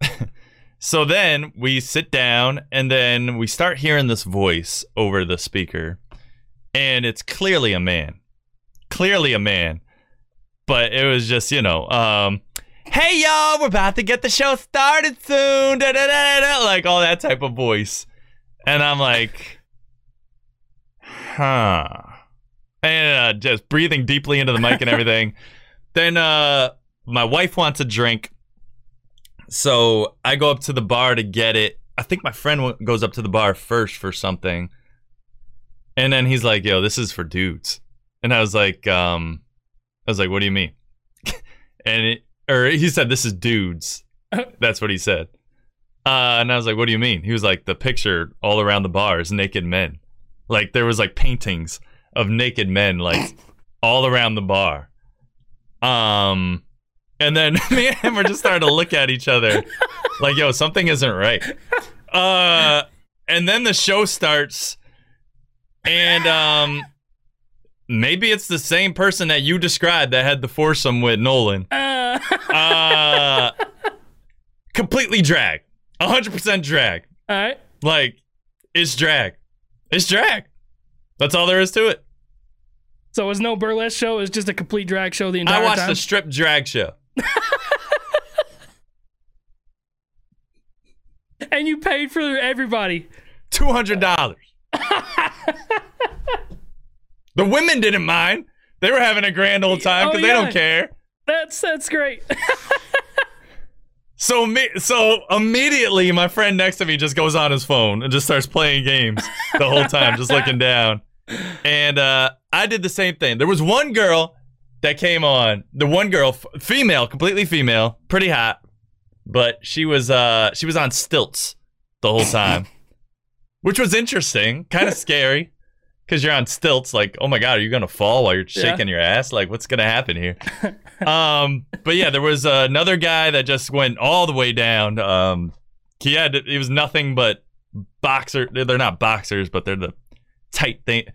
[SPEAKER 1] so then we sit down and then we start hearing this voice over the speaker, and it's clearly a man, clearly a man, but it was just you know, um, hey y'all, we're about to get the show started soon, da, da, da, like all that type of voice, and I'm like, huh, and uh, just breathing deeply into the mic and everything. then uh, my wife wants a drink, so I go up to the bar to get it. I think my friend w- goes up to the bar first for something, and then he's like, "Yo, this is for dudes," and I was like, um, I was like, "What do you mean?" and it, or he said, "This is dudes." That's what he said. Uh, and I was like, "What do you mean?" He was like, "The picture all around the bar is naked men. Like there was like paintings of naked men like all around the bar." Um, and then me and him were just starting to look at each other, like, "Yo, something isn't right." Uh, and then the show starts, and um, maybe it's the same person that you described that had the foursome with Nolan.
[SPEAKER 2] uh,
[SPEAKER 1] Uh, completely drag, hundred percent drag.
[SPEAKER 2] all right.
[SPEAKER 1] Like, it's drag. It's drag. That's all there is to it.
[SPEAKER 2] So it was no burlesque show. It was just a complete drag show the entire time.
[SPEAKER 1] I watched
[SPEAKER 2] time.
[SPEAKER 1] the strip drag show.
[SPEAKER 2] and you paid for everybody.
[SPEAKER 1] Two hundred dollars. the women didn't mind. They were having a grand old time
[SPEAKER 2] Oh,
[SPEAKER 1] because they don't care.
[SPEAKER 2] That's that's great.
[SPEAKER 1] So me, so immediately, my friend next to me just goes on his phone and just starts playing games the whole time, just looking down. And uh, I did the same thing. There was one girl that came on. The one girl, f- female, completely female, pretty hot, but she was uh, she was on stilts the whole time, which was interesting, kind of scary. Because you're on stilts, like, oh my god, are you gonna fall while you're
[SPEAKER 2] Yeah.
[SPEAKER 1] shaking your ass? Like, what's gonna happen here? um, but yeah, there was uh, another guy that just went all the way down. Um, he had it was nothing but boxer. They're not boxers, but they're the tight thing.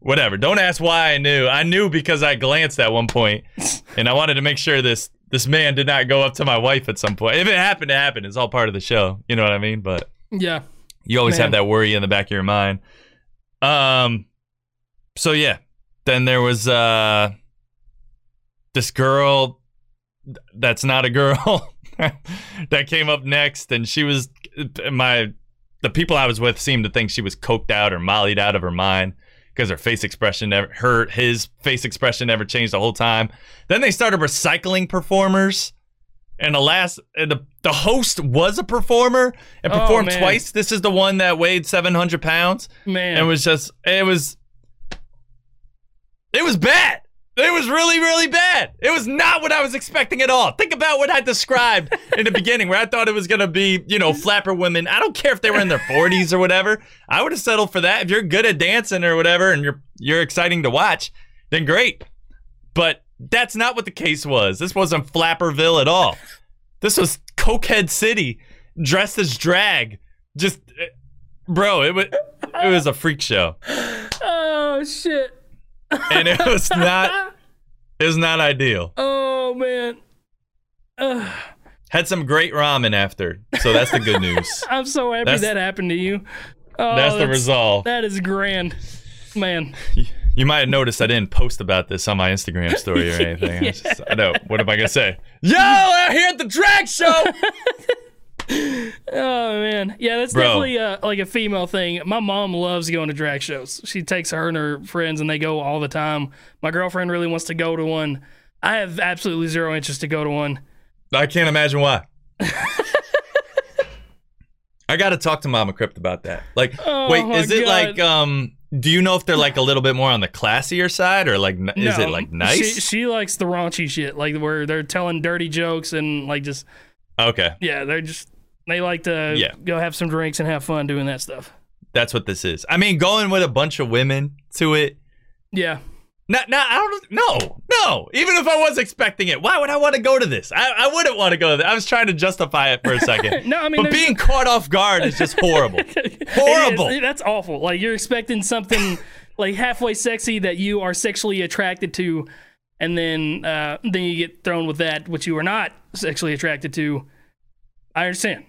[SPEAKER 1] Whatever. Don't ask why I knew. I knew because I glanced at one point, and I wanted to make sure this this man did not go up to my wife at some point. If it happened to happen, it's all part of the show. You know what I mean? But
[SPEAKER 2] yeah.
[SPEAKER 1] you always have that worry in the back of your mind. Um so yeah. Then there was uh this girl that's not a girl that came up next and she was my the people I was with seemed to think she was coked out or mollied out of her mind because her face expression never her his face expression never changed the whole time. Then they started recycling performers. And the last, and the the host was a performer and
[SPEAKER 2] Oh,
[SPEAKER 1] performed
[SPEAKER 2] man.
[SPEAKER 1] twice. This is the one that weighed seven hundred pounds.
[SPEAKER 2] Man.
[SPEAKER 1] And was just, it was, it was bad. It was really, really bad. It was not what I was expecting at all. Think about what I described in the beginning, where I thought it was gonna be, you know, flapper women. I don't care if they were in their forties or whatever. I would have settled for that. If you're good at dancing or whatever, and you're you're exciting to watch, then great. But that's not what the case was. This wasn't Flapperville at all. This was Cokehead City, dressed as drag. Just, eh, bro, it was it was a freak show,
[SPEAKER 2] oh shit.
[SPEAKER 1] And it was not it was not ideal.
[SPEAKER 2] Oh man. Ugh.
[SPEAKER 1] Had some great ramen after, so that's the good news.
[SPEAKER 2] I'm so happy
[SPEAKER 1] That's-
[SPEAKER 2] that happened to you. Oh,
[SPEAKER 1] that's the resolve.
[SPEAKER 2] That is grand, man.
[SPEAKER 1] You might have noticed I didn't post about this on my Instagram story or anything. I, just, I know. What am I gonna say? Yo, out here at the drag show.
[SPEAKER 2] Oh man, yeah, that's
[SPEAKER 1] Bro.
[SPEAKER 2] definitely uh, like a female thing. My mom loves going to drag shows. She takes her and her friends, and they go all the time. My girlfriend really wants to go to one. I have absolutely zero interest to go to one.
[SPEAKER 1] I can't imagine why. I got to talk to Mama Crypt about that. Like,
[SPEAKER 2] Oh
[SPEAKER 1] wait, is it
[SPEAKER 2] God.
[SPEAKER 1] like um? Do you know if they're like a little bit more on the classier side, or like, n- is it like nice?
[SPEAKER 2] She, she likes the raunchy shit, like where they're telling dirty jokes and like just
[SPEAKER 1] okay,
[SPEAKER 2] yeah, they're just they like to
[SPEAKER 1] Yeah.
[SPEAKER 2] go have some drinks and have fun doing that stuff.
[SPEAKER 1] that's what this is. I mean, going with a bunch of women to it.
[SPEAKER 2] Yeah,
[SPEAKER 1] Not, not, I don't know. No, even if I was expecting it, why would I want to go to this? I, I wouldn't want to go to this. I was trying to justify it for a second.
[SPEAKER 2] No, I mean,
[SPEAKER 1] but being caught off guard is just horrible. Horrible.
[SPEAKER 2] is. That's awful. Like you're expecting something like halfway sexy that you are sexually attracted to, and then uh, then you get thrown with that which you are not sexually attracted to. I understand.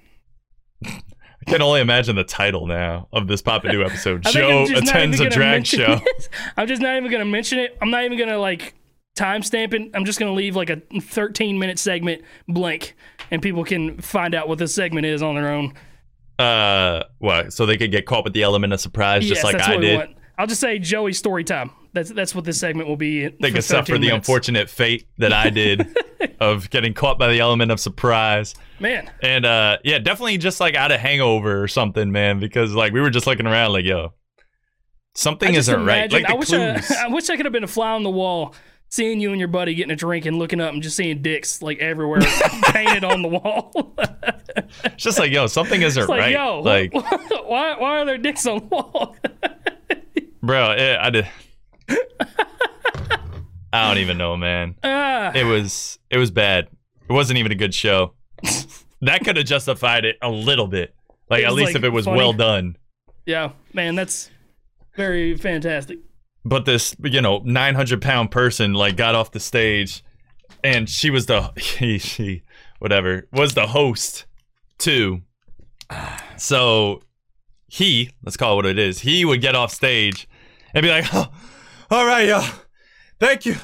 [SPEAKER 1] I can only imagine the title now of this Papa New episode. Joe
[SPEAKER 2] just
[SPEAKER 1] attends a drag show.
[SPEAKER 2] it. I'm just not even gonna mention it. I'm not even gonna like timestamp it. I'm just gonna leave like a 13 minute segment blank, and people can find out what this segment is on their own.
[SPEAKER 1] Uh, what? So they could get caught with the element of surprise, just
[SPEAKER 2] yes,
[SPEAKER 1] like
[SPEAKER 2] that's
[SPEAKER 1] I did.
[SPEAKER 2] I'll just say Joey story time. That's that's what this segment will be.
[SPEAKER 1] They could suffer the unfortunate fate that I did of getting caught by the element of surprise.
[SPEAKER 2] Man,
[SPEAKER 1] And uh, yeah, definitely just like out of hangover or something, man. Because like we were just looking around, like, yo, something isn't right. Like
[SPEAKER 2] I wish I. I wish I could have been a fly on the wall, seeing you and your buddy getting a drink and looking up and just seeing dicks like everywhere, painted on the wall.
[SPEAKER 1] It's just like, yo, something isn't
[SPEAKER 2] like,
[SPEAKER 1] right.
[SPEAKER 2] yo,
[SPEAKER 1] like,
[SPEAKER 2] why why are there dicks on the wall?
[SPEAKER 1] Bro, it, I did. I don't even know, man.
[SPEAKER 2] Ah,
[SPEAKER 1] It was it was bad. It wasn't even a good show. that could have justified it a little bit. Like at least
[SPEAKER 2] like,
[SPEAKER 1] if it was
[SPEAKER 2] funny.
[SPEAKER 1] well done.
[SPEAKER 2] yeah, man, that's very fantastic.
[SPEAKER 1] But this, you know, 900 pound person like got off the stage, and she was the he she whatever was the host too. So he, let's call it what it is, he would get off stage and be like, oh, "All right, y'all, thank you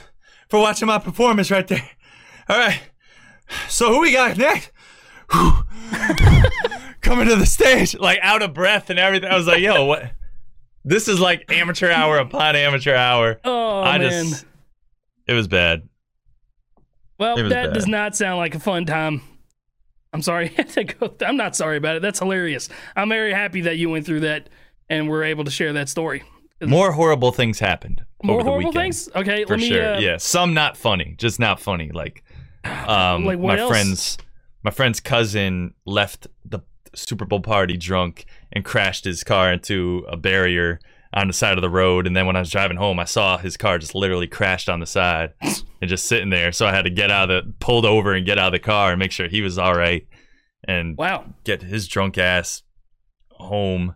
[SPEAKER 1] for watching my performance right there. All right, so who we got next?" Coming to the stage, like out of breath and everything. I was like, "Yo, what?" This is like amateur hour upon amateur hour.
[SPEAKER 2] Oh
[SPEAKER 1] I
[SPEAKER 2] man,
[SPEAKER 1] just, it was bad.
[SPEAKER 2] well,
[SPEAKER 1] was
[SPEAKER 2] that
[SPEAKER 1] bad.
[SPEAKER 2] does not sound like a fun time. I'm sorry. I had to go- I'm not sorry about it. That's hilarious. I'm very happy that you went through that and were able to share that story.
[SPEAKER 1] More horrible things happened
[SPEAKER 2] More
[SPEAKER 1] over the
[SPEAKER 2] horrible
[SPEAKER 1] weekend.
[SPEAKER 2] things. Okay,
[SPEAKER 1] for
[SPEAKER 2] let me.
[SPEAKER 1] sure.
[SPEAKER 2] uh,
[SPEAKER 1] yeah, some not funny, just not funny. Like, um,
[SPEAKER 2] Like
[SPEAKER 1] my
[SPEAKER 2] else?
[SPEAKER 1] friend's my friend's cousin left the Super Bowl party drunk and crashed his car into a barrier on the side of the road. And then when I was driving home, I saw his car just literally crashed on the side and just sitting there. So I had to get out of the pulled over and get out of the car and make sure he was all right and
[SPEAKER 2] Wow.
[SPEAKER 1] get his drunk ass home,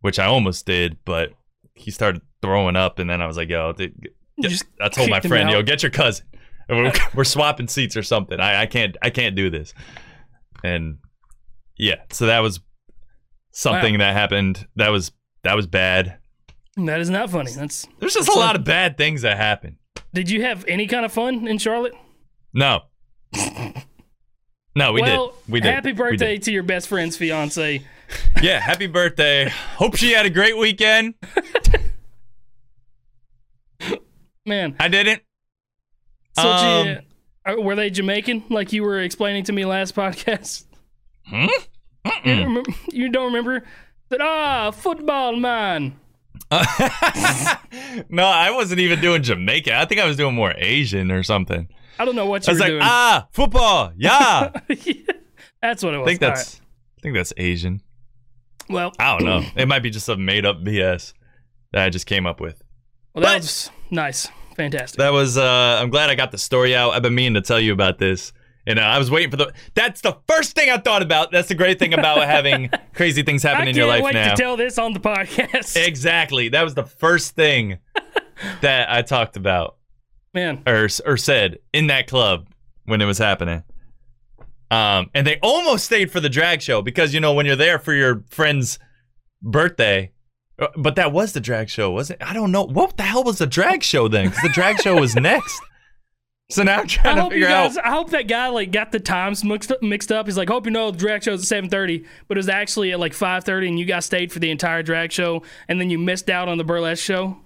[SPEAKER 1] which I almost did, but he started throwing up, and then I was like, "Yo,"
[SPEAKER 2] You
[SPEAKER 1] get- I told my friend, "Yo, get your cousin. We're, we're swapping seats or something. I, I can't, I can't do this." And yeah, so that was something that happened. That was that was bad.
[SPEAKER 2] That is not funny. That's.
[SPEAKER 1] There's just a lot of bad things that happen.
[SPEAKER 2] Did you have any kind of fun in Charlotte?
[SPEAKER 1] No, no, we
[SPEAKER 2] well,
[SPEAKER 1] did. We did.
[SPEAKER 2] Happy birthday
[SPEAKER 1] did.
[SPEAKER 2] to your best friend's fiance.
[SPEAKER 1] Yeah, happy birthday. Hope she had a great weekend.
[SPEAKER 2] Man,
[SPEAKER 1] I didn't.
[SPEAKER 2] so
[SPEAKER 1] Um,
[SPEAKER 2] you, uh, were they Jamaican like you were explaining to me last podcast?
[SPEAKER 1] Hmm?
[SPEAKER 2] You, don't remember, you don't remember? That ah, football man.
[SPEAKER 1] no, I wasn't even doing Jamaica. I think I was doing more Asian or something.
[SPEAKER 2] I don't know what you
[SPEAKER 1] I
[SPEAKER 2] was
[SPEAKER 1] like,
[SPEAKER 2] doing.
[SPEAKER 1] ah, football, yeah. I
[SPEAKER 2] that's what it was.
[SPEAKER 1] I think that's, I think that's Asian.
[SPEAKER 2] Well.
[SPEAKER 1] I don't know. It might be just some made up BS that I just came up with.
[SPEAKER 2] Well, that
[SPEAKER 1] But-
[SPEAKER 2] was nice, fantastic.
[SPEAKER 1] That was. uh I'm glad I got the story out. I've been meaning to tell you about this. And uh, I was waiting for the. That's the first thing I thought about. That's the great thing about having crazy things happen
[SPEAKER 2] I
[SPEAKER 1] in your
[SPEAKER 2] can't
[SPEAKER 1] life
[SPEAKER 2] wait
[SPEAKER 1] now.
[SPEAKER 2] to tell this on the podcast.
[SPEAKER 1] exactly. That was the first thing that I talked about.
[SPEAKER 2] Man,
[SPEAKER 1] or or said in that club when it was happening. Um, and they almost stayed for the drag show because you know when you're there for your friend's birthday. uh, But that was the drag show, wasn't it? I don't know what the hell was the drag show then, because the drag show was next. So now I'm
[SPEAKER 2] I
[SPEAKER 1] trying to
[SPEAKER 2] hope you
[SPEAKER 1] figure
[SPEAKER 2] guys.
[SPEAKER 1] out.
[SPEAKER 2] I hope that guy like got the times mixed up, mixed up. He's like, hope you know the drag show's at seven thirty, but it was actually at like five thirty, and you guys stayed for the entire drag show, and then you missed out on the burlesque show.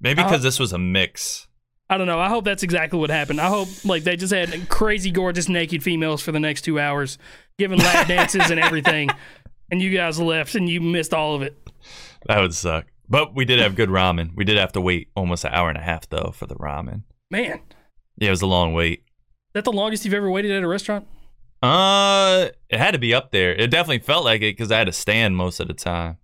[SPEAKER 1] Maybe
[SPEAKER 2] uh,
[SPEAKER 1] because this was a mix.
[SPEAKER 2] I don't know. I hope that's exactly what happened. I hope like they just had crazy, gorgeous, naked females for the next two hours, giving lap dances and everything, and you guys left and you missed all of it.
[SPEAKER 1] That would suck. But we did have good ramen. We did have to wait almost an hour and a half though for the ramen.
[SPEAKER 2] Man,
[SPEAKER 1] Yeah, it was a long wait.
[SPEAKER 2] that the longest you've ever waited at a restaurant?
[SPEAKER 1] Uh, it had to be up there. It definitely felt like it because I had to stand most of the time.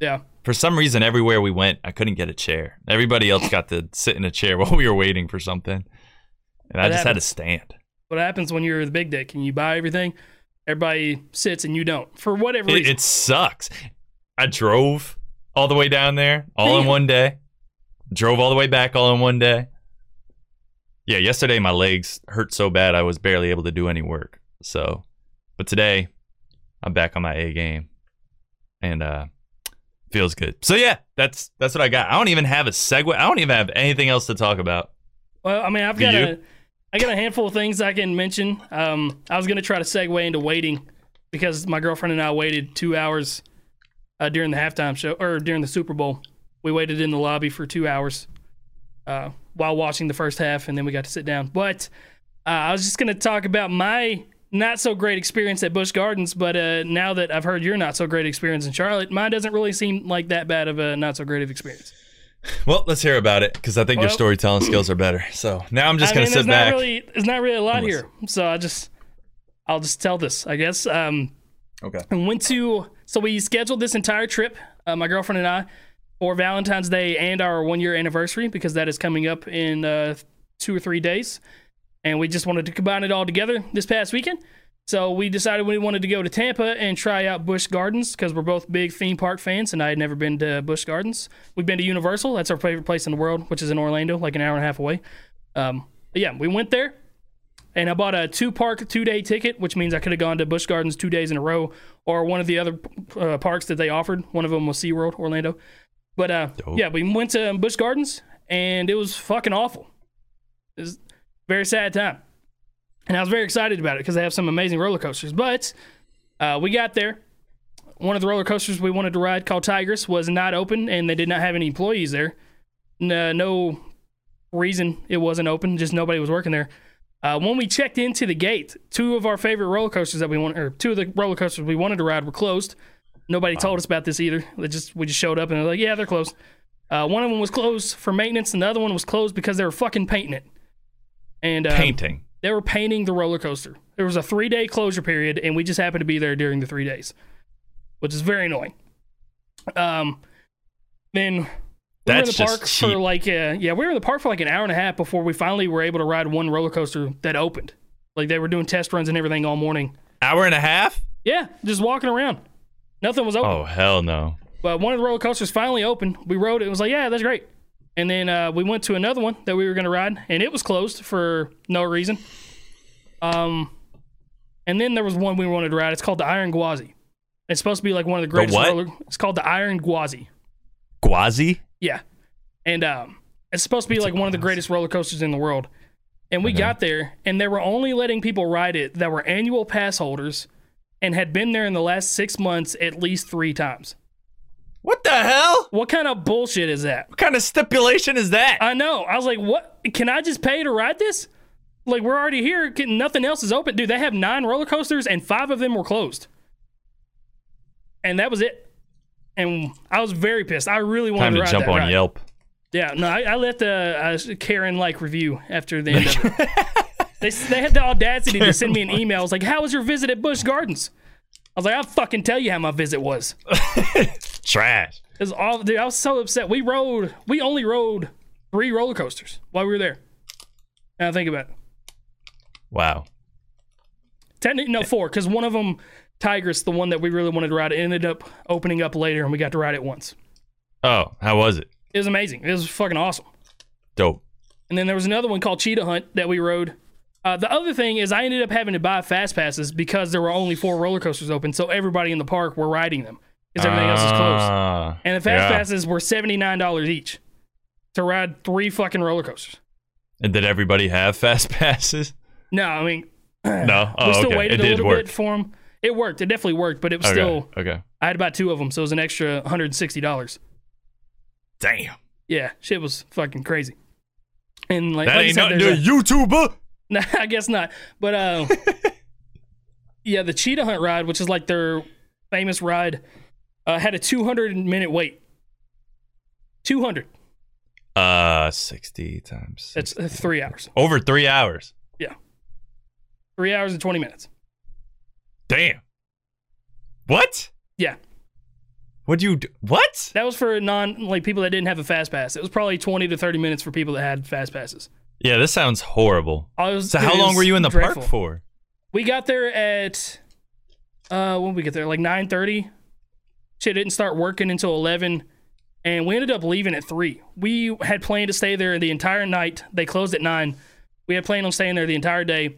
[SPEAKER 2] Yeah.
[SPEAKER 1] For some reason, everywhere we went, I couldn't get a chair. Everybody else got to sit in a chair while we were waiting for something, and I
[SPEAKER 2] That
[SPEAKER 1] just had to stand.
[SPEAKER 2] What happens when you're the big dick and you buy everything? Everybody sits and you don't for whatever
[SPEAKER 1] It,
[SPEAKER 2] reason.
[SPEAKER 1] it sucks. I drove all the way down there all in one day. Drove all the way back all in one day. Yeah, yesterday my legs hurt so bad I was barely able to do any work. So, but today I'm back on my A game, and uh feels good. So yeah, that's that's what I got. I don't even have a segue. I don't even have anything else to talk about.
[SPEAKER 2] Well, I mean, I've
[SPEAKER 1] Do
[SPEAKER 2] got
[SPEAKER 1] you?
[SPEAKER 2] a, I got a handful of things I can mention. Um, I was gonna try to segue into waiting because my girlfriend and I waited two hours uh, during the halftime show or during the Super Bowl. We waited in the lobby for two hours uh, while watching the first half, and then we got to sit down. But uh, I was just gonna talk about my not so great experience at Busch Gardens. But uh, now that I've heard your not so great experience in Charlotte, mine doesn't really seem like that bad of a not so great of experience.
[SPEAKER 1] Well, let's hear about it because I think your storytelling skills are better. So now I'm just
[SPEAKER 2] I
[SPEAKER 1] gonna sit back.
[SPEAKER 2] Not really, there's not really a lot here, so I just, I'll just tell this, I guess. Um,
[SPEAKER 1] okay.
[SPEAKER 2] and went to, so we scheduled this entire trip, uh, my girlfriend and I, for Valentine's Day and our one year anniversary because that is coming up in uh, two or three days, and we just wanted to combine it all together this past weekend. So we decided we wanted to go to Tampa and try out Busch Gardens because we're both big theme park fans, and I had never been to Busch Gardens. We've been to Universal; that's our favorite place in the world, which is in Orlando, like an hour and a half away. Um, yeah, we went there, and I bought a two park two day ticket, which means I could have gone to Busch Gardens two days in a row, or one of the other uh, parks that they offered. One of them was SeaWorld Orlando. But uh, yeah, we went to Busch Gardens, and it was fucking awful. It was very sad time, and I was very excited about it because they have some amazing roller coasters. But uh, we got there. One of the roller coasters we wanted to ride, called Tigris, was not open, and they did not have any employees there. No, no reason it wasn't open, just nobody was working there. Uh, when we checked into the gate, two of our favorite roller coasters that we want, or two of the roller coasters we wanted to ride, were closed. Nobody told us about this either. They just we just showed up and they're like, yeah, they're closed. Uh, one of them was closed for maintenance, and the other one was closed because they were fucking painting it. And um,
[SPEAKER 1] Painting.
[SPEAKER 2] they were painting the roller coaster. There was a three day closure period, and we just happened to be there during the three days, which is very annoying. Um, then we
[SPEAKER 1] That's
[SPEAKER 2] were in the park for like uh, yeah, we were in the park for like an hour and a half before we finally were able to ride one roller coaster that opened. Like they were doing test runs and everything all morning.
[SPEAKER 1] Hour and a half?
[SPEAKER 2] Yeah, just walking around. Nothing was open.
[SPEAKER 1] Oh hell no.
[SPEAKER 2] But one of the roller coasters finally opened. We rode it. It was like, yeah, that's great. And then uh, we went to another one that we were going to ride, and it was closed for no reason. Um, and then there was one we wanted to ride. It's called the Iron Gwazi. It's supposed to be like one of the greatest
[SPEAKER 1] what?
[SPEAKER 2] roller. It's called the Iron Gwazi.
[SPEAKER 1] Guazi?
[SPEAKER 2] Yeah, and um, it's supposed to be like one of the greatest roller coasters in the world. And we got there, and they were only letting people ride it that were annual pass holders and had been there in the last six months at least three times.
[SPEAKER 1] What the hell?
[SPEAKER 2] What kind of bullshit is that?
[SPEAKER 1] What kind of stipulation is that?
[SPEAKER 2] I know. I was like, what? Can I just pay to ride this? Like, we're already here. Can- Nothing else is open. Dude, they have nine roller coasters, and five of them were closed. And that was it. And I was very pissed. I really wanted
[SPEAKER 1] Time
[SPEAKER 2] to
[SPEAKER 1] to
[SPEAKER 2] ride
[SPEAKER 1] jump
[SPEAKER 2] that
[SPEAKER 1] on
[SPEAKER 2] ride.
[SPEAKER 1] Yelp.
[SPEAKER 2] Yeah, no, I, I left a, a Karen like review after the end of it. they, they had the audacity to send me an email. I was like, How was your visit at Busch Gardens? I was like, I'll fucking tell you how my visit was.
[SPEAKER 1] Trash.
[SPEAKER 2] Was all, dude, I was so upset. We rode, we only rode three roller coasters while we were there. Now think about it.
[SPEAKER 1] Wow.
[SPEAKER 2] Technically, no, four, because one of them, Tigris, the one that we really wanted to ride, ended up opening up later and we got to ride it once.
[SPEAKER 1] Oh, how was it?
[SPEAKER 2] It was amazing. It was fucking awesome.
[SPEAKER 1] Dope.
[SPEAKER 2] And then there was another one called Cheetah Hunt that we rode. Uh, the other thing is, I ended up having to buy fast passes because there were only four roller coasters open, so everybody in the park were riding them because everything else is closed.
[SPEAKER 1] Ah,
[SPEAKER 2] And the fast
[SPEAKER 1] yeah.
[SPEAKER 2] passes were seventy nine dollars each to ride three fucking roller coasters.
[SPEAKER 1] And did everybody have fast passes?
[SPEAKER 2] No, I mean,
[SPEAKER 1] No. Oh,
[SPEAKER 2] we still
[SPEAKER 1] okay.
[SPEAKER 2] waited
[SPEAKER 1] it
[SPEAKER 2] a
[SPEAKER 1] did
[SPEAKER 2] little
[SPEAKER 1] work.
[SPEAKER 2] bit for them. It worked. It definitely worked, but it was
[SPEAKER 1] Okay.
[SPEAKER 2] still.
[SPEAKER 1] Okay.
[SPEAKER 2] I had about two of them, so it was an extra one hundred and sixty dollars.
[SPEAKER 1] Damn.
[SPEAKER 2] Yeah, shit was fucking crazy. And like,
[SPEAKER 1] That
[SPEAKER 2] like
[SPEAKER 1] ain't nothing to a YouTuber.
[SPEAKER 2] Nah, I guess not. But uh, yeah, the Cheetah Hunt ride, which is like their famous ride, uh, had a 200 minute wait. 200.
[SPEAKER 1] Uh, sixty times.
[SPEAKER 2] That's uh, three hours.
[SPEAKER 1] over three hours. Yeah.
[SPEAKER 2] Three hours and 20 minutes.
[SPEAKER 1] Damn. What?
[SPEAKER 2] Yeah.
[SPEAKER 1] What'd you do? What?
[SPEAKER 2] That was for non like people that didn't have a fast pass. It was probably twenty to thirty minutes for people that had fast passes.
[SPEAKER 1] Yeah, this sounds horrible.
[SPEAKER 2] Was,
[SPEAKER 1] So how long were you in the
[SPEAKER 2] dreadful.
[SPEAKER 1] park for?
[SPEAKER 2] We got there at uh when we get there like nine thirty. Shit didn't start working until eleven, and we ended up leaving at three. We had planned to stay there the entire night. They closed at nine. We had planned on staying there the entire day,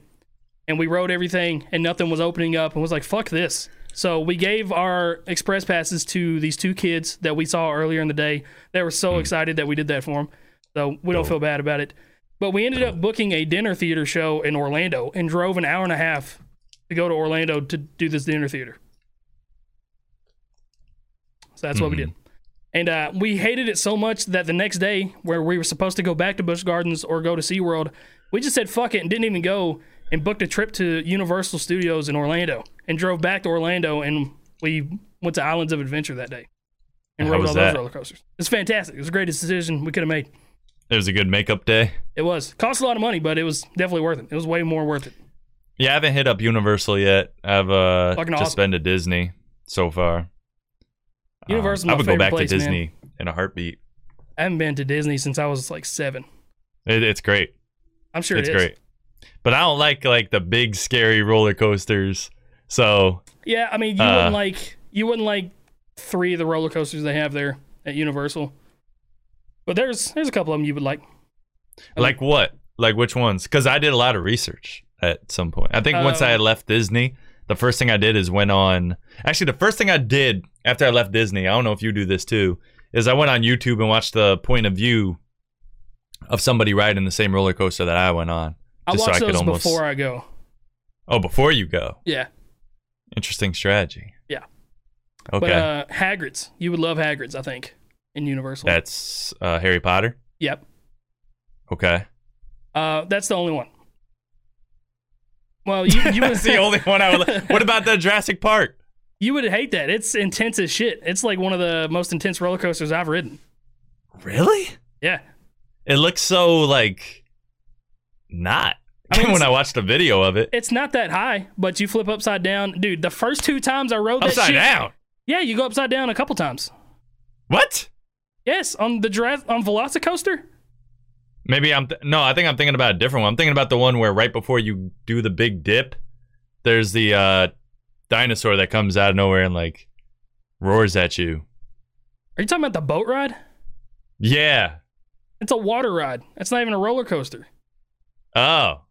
[SPEAKER 2] and we rode everything, and nothing was opening up, and was like, "Fuck this." So we gave our express passes to these two kids that we saw earlier in the day. They were so hmm. excited that we did that for them. So we don't feel bad about it. But we ended up booking a dinner theater show in Orlando and drove an hour and a half to go to Orlando to do this dinner theater. So that's what we did. And uh, we hated it so much that the next day, where we were supposed to go back to Busch Gardens or go to SeaWorld, we just said fuck it and didn't even go and booked a trip to Universal Studios in Orlando and drove back to Orlando and we went to Islands of Adventure that day and
[SPEAKER 1] How
[SPEAKER 2] rode all
[SPEAKER 1] that?
[SPEAKER 2] those roller coasters. It's fantastic. It was the greatest decision we could have made.
[SPEAKER 1] It was a good makeup day.
[SPEAKER 2] It was. Cost a lot of money, but it was definitely worth it. It was way more worth it.
[SPEAKER 1] Yeah, I haven't hit up Universal yet. I've uh,
[SPEAKER 2] Fucking
[SPEAKER 1] just
[SPEAKER 2] awesome.
[SPEAKER 1] been to Disney so far.
[SPEAKER 2] Universal's
[SPEAKER 1] Um, I would go back
[SPEAKER 2] place,
[SPEAKER 1] to
[SPEAKER 2] man.
[SPEAKER 1] Disney in a heartbeat.
[SPEAKER 2] I haven't been to Disney since I was like seven.
[SPEAKER 1] It, it's great.
[SPEAKER 2] I'm sure
[SPEAKER 1] it's
[SPEAKER 2] it is.
[SPEAKER 1] great. But I don't like like the big scary roller coasters. So
[SPEAKER 2] Yeah, I mean, you
[SPEAKER 1] Uh,
[SPEAKER 2] wouldn't like you wouldn't like three of the roller coasters they have there at Universal. But there's there's a couple of them you would like. I
[SPEAKER 1] like what? Like which ones? Because I did a lot of research at some point. I think once
[SPEAKER 2] Um,
[SPEAKER 1] I had left Disney, the first thing I did is went on. Actually, the first thing I did after I left Disney, I don't know if you do this too, is I went on YouTube and watched the point of view of somebody riding the same roller coaster that I went on.
[SPEAKER 2] I
[SPEAKER 1] so
[SPEAKER 2] watch
[SPEAKER 1] I could
[SPEAKER 2] those
[SPEAKER 1] almost-
[SPEAKER 2] before I go.
[SPEAKER 1] Oh, before you go.
[SPEAKER 2] Yeah,
[SPEAKER 1] Interesting strategy.
[SPEAKER 2] Yeah.
[SPEAKER 1] Okay.
[SPEAKER 2] but uh, Hagrid's, you would love Hagrid's, I think, in Universal.
[SPEAKER 1] That's uh, Harry Potter.
[SPEAKER 2] yep,
[SPEAKER 1] Okay.
[SPEAKER 2] uh, that's the only one. Well, you you
[SPEAKER 1] That's the only one I would. What about the Jurassic Park?
[SPEAKER 2] You would hate that. It's intense as shit. It's like one of the most intense roller coasters I've ridden.
[SPEAKER 1] Really?
[SPEAKER 2] Yeah,
[SPEAKER 1] It looks so like not.
[SPEAKER 2] I mean,
[SPEAKER 1] when I watched a video of it,
[SPEAKER 2] it's not that high, but you flip upside down, dude. The first two times I rode that
[SPEAKER 1] upside
[SPEAKER 2] shit,
[SPEAKER 1] down.
[SPEAKER 2] yeah, you go upside down a couple times.
[SPEAKER 1] What?
[SPEAKER 2] Yes, on the Jura- on Velocicoaster.
[SPEAKER 1] Maybe I'm. Th- no, I think I'm thinking about a different one. I'm thinking about the one where right before you do the big dip, there's the uh, dinosaur that comes out of nowhere and like roars at you.
[SPEAKER 2] Are you talking about the boat ride?
[SPEAKER 1] Yeah.
[SPEAKER 2] It's a water ride. It's not even a roller coaster.
[SPEAKER 1] Oh.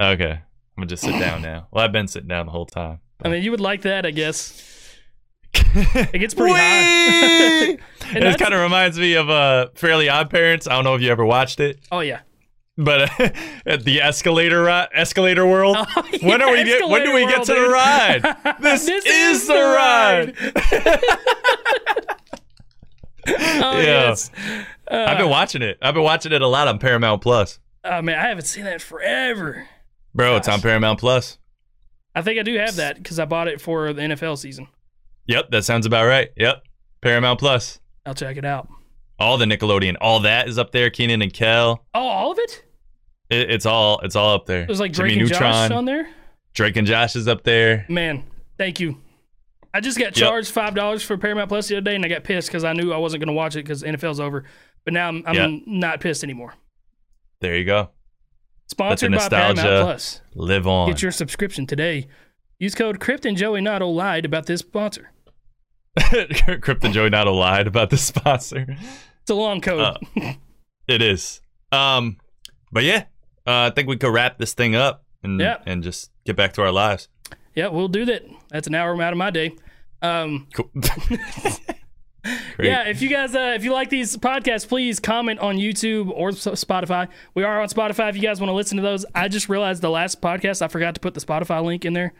[SPEAKER 1] Okay. I'm gonna just sit down now. Well, I've been sitting down the whole time.
[SPEAKER 2] I mean, you would like that, I guess. It gets pretty high. And
[SPEAKER 1] it kind of reminds me of uh, Fairly Odd Parents. I don't know if you ever watched it,
[SPEAKER 2] Oh yeah.
[SPEAKER 1] But uh, at the escalator ri- escalator world.
[SPEAKER 2] Oh,
[SPEAKER 1] when are we get? When do we get to
[SPEAKER 2] Escalator
[SPEAKER 1] the ride? This,
[SPEAKER 2] This
[SPEAKER 1] is,
[SPEAKER 2] is
[SPEAKER 1] the
[SPEAKER 2] the
[SPEAKER 1] ride.
[SPEAKER 2] Oh
[SPEAKER 1] Yeah.
[SPEAKER 2] yes.
[SPEAKER 1] I've been watching it. I've been watching it a lot on Paramount Plus.
[SPEAKER 2] Oh man, I haven't seen that forever.
[SPEAKER 1] Bro, it's on Paramount Plus.
[SPEAKER 2] I think I do have that because I bought it for the NFL season.
[SPEAKER 1] Yep, that sounds about right. Yep, Paramount Plus.
[SPEAKER 2] I'll check it out.
[SPEAKER 1] All the Nickelodeon, all that is up there. Kenan and Kel.
[SPEAKER 2] Oh, all of it?
[SPEAKER 1] It, it's all it's all up there.
[SPEAKER 2] There's like
[SPEAKER 1] Jimmy
[SPEAKER 2] Drake and
[SPEAKER 1] Neutron.
[SPEAKER 2] Josh on there.
[SPEAKER 1] Drake and Josh is up there.
[SPEAKER 2] Man, thank you. I just got charged five dollars for Paramount Plus the other day, and I got pissed because I knew I wasn't going to watch it because NFL's over. But now I'm, I'm
[SPEAKER 1] Yeah.
[SPEAKER 2] not pissed anymore.
[SPEAKER 1] There you go.
[SPEAKER 2] Sponsored by. Paramount Plus.
[SPEAKER 1] Live on.
[SPEAKER 2] Get your subscription today. Use code Crypt and Joey Nato lied about this sponsor.
[SPEAKER 1] Crypto Joey not lied about the sponsor.
[SPEAKER 2] It's a long code.
[SPEAKER 1] Uh, It is. Um, but yeah, uh, I think we could wrap this thing up and
[SPEAKER 2] Yeah.
[SPEAKER 1] and just get back to our lives.
[SPEAKER 2] yeah, we'll do that. That's an hour out of my day. Um,
[SPEAKER 1] Cool.
[SPEAKER 2] Yeah, if you guys, uh, if you like these podcasts, please comment on YouTube or Spotify. We are on Spotify. If you guys want to listen to those, I just realized the last podcast I forgot to put the Spotify link in there,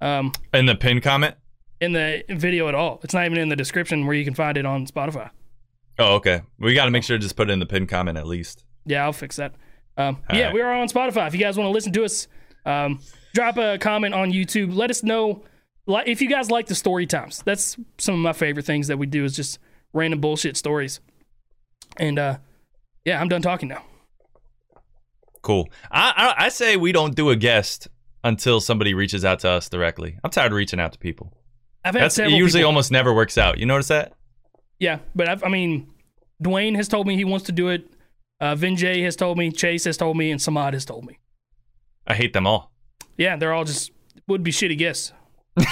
[SPEAKER 2] um,
[SPEAKER 1] In the pin comment.
[SPEAKER 2] in the video at all. It's not even in the description where you can find it on Spotify.
[SPEAKER 1] Oh, okay. We got to make sure to just put it in the pin comment at least.
[SPEAKER 2] Yeah, I'll fix that. Um, yeah,
[SPEAKER 1] right.
[SPEAKER 2] we are on Spotify. If you guys want to listen to us, um, drop a comment on YouTube. Let us know li- if you guys like the story times. That's some of my favorite things that we do is just random bullshit stories. And uh, yeah, I'm done talking now.
[SPEAKER 1] Cool. I, I I say we don't do a guest until somebody reaches out to us directly. I'm tired of reaching out to people.
[SPEAKER 2] I've had
[SPEAKER 1] That's it usually
[SPEAKER 2] people-
[SPEAKER 1] almost never works out. You notice that?
[SPEAKER 2] Yeah, but I've, I mean, Dwayne has told me he wants to do it. Uh, Vinjay has told me. Chase has told me, and Samad has told me.
[SPEAKER 1] I hate them all.
[SPEAKER 2] Yeah, they're all just would be shitty guests.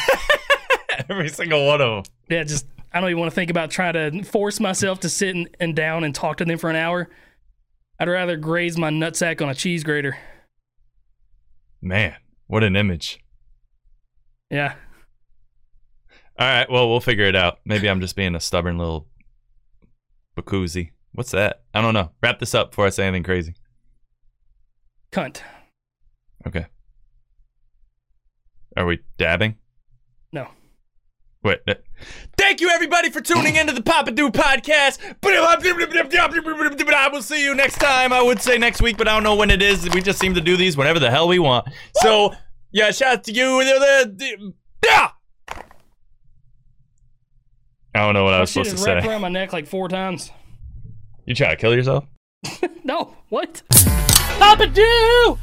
[SPEAKER 1] Every single one of them.
[SPEAKER 2] Yeah, just I don't even want to think about trying to force myself to sit and, and down and talk to them for an hour. I'd rather graze my nutsack on a cheese grater.
[SPEAKER 1] Man, what an image.
[SPEAKER 2] Yeah,
[SPEAKER 1] All right, well, we'll figure it out. Maybe I'm just being a stubborn little bakoozy. What's that? I don't know. Wrap this up before I say anything crazy.
[SPEAKER 2] cunt.
[SPEAKER 1] Okay. Are we dabbing?
[SPEAKER 2] No.
[SPEAKER 1] Wait. uh, Thank you, everybody, for tuning into the Papa Do podcast. I will see you next time. I would say next week, but I don't know when it is. We just seem to do these whenever the hell we want. So, yeah, shout out to you. Yeah. I don't know what I was supposed to
[SPEAKER 2] wrapped
[SPEAKER 1] say.
[SPEAKER 2] around my neck like four times.
[SPEAKER 1] You try to kill yourself?
[SPEAKER 2] No, what? Papa do.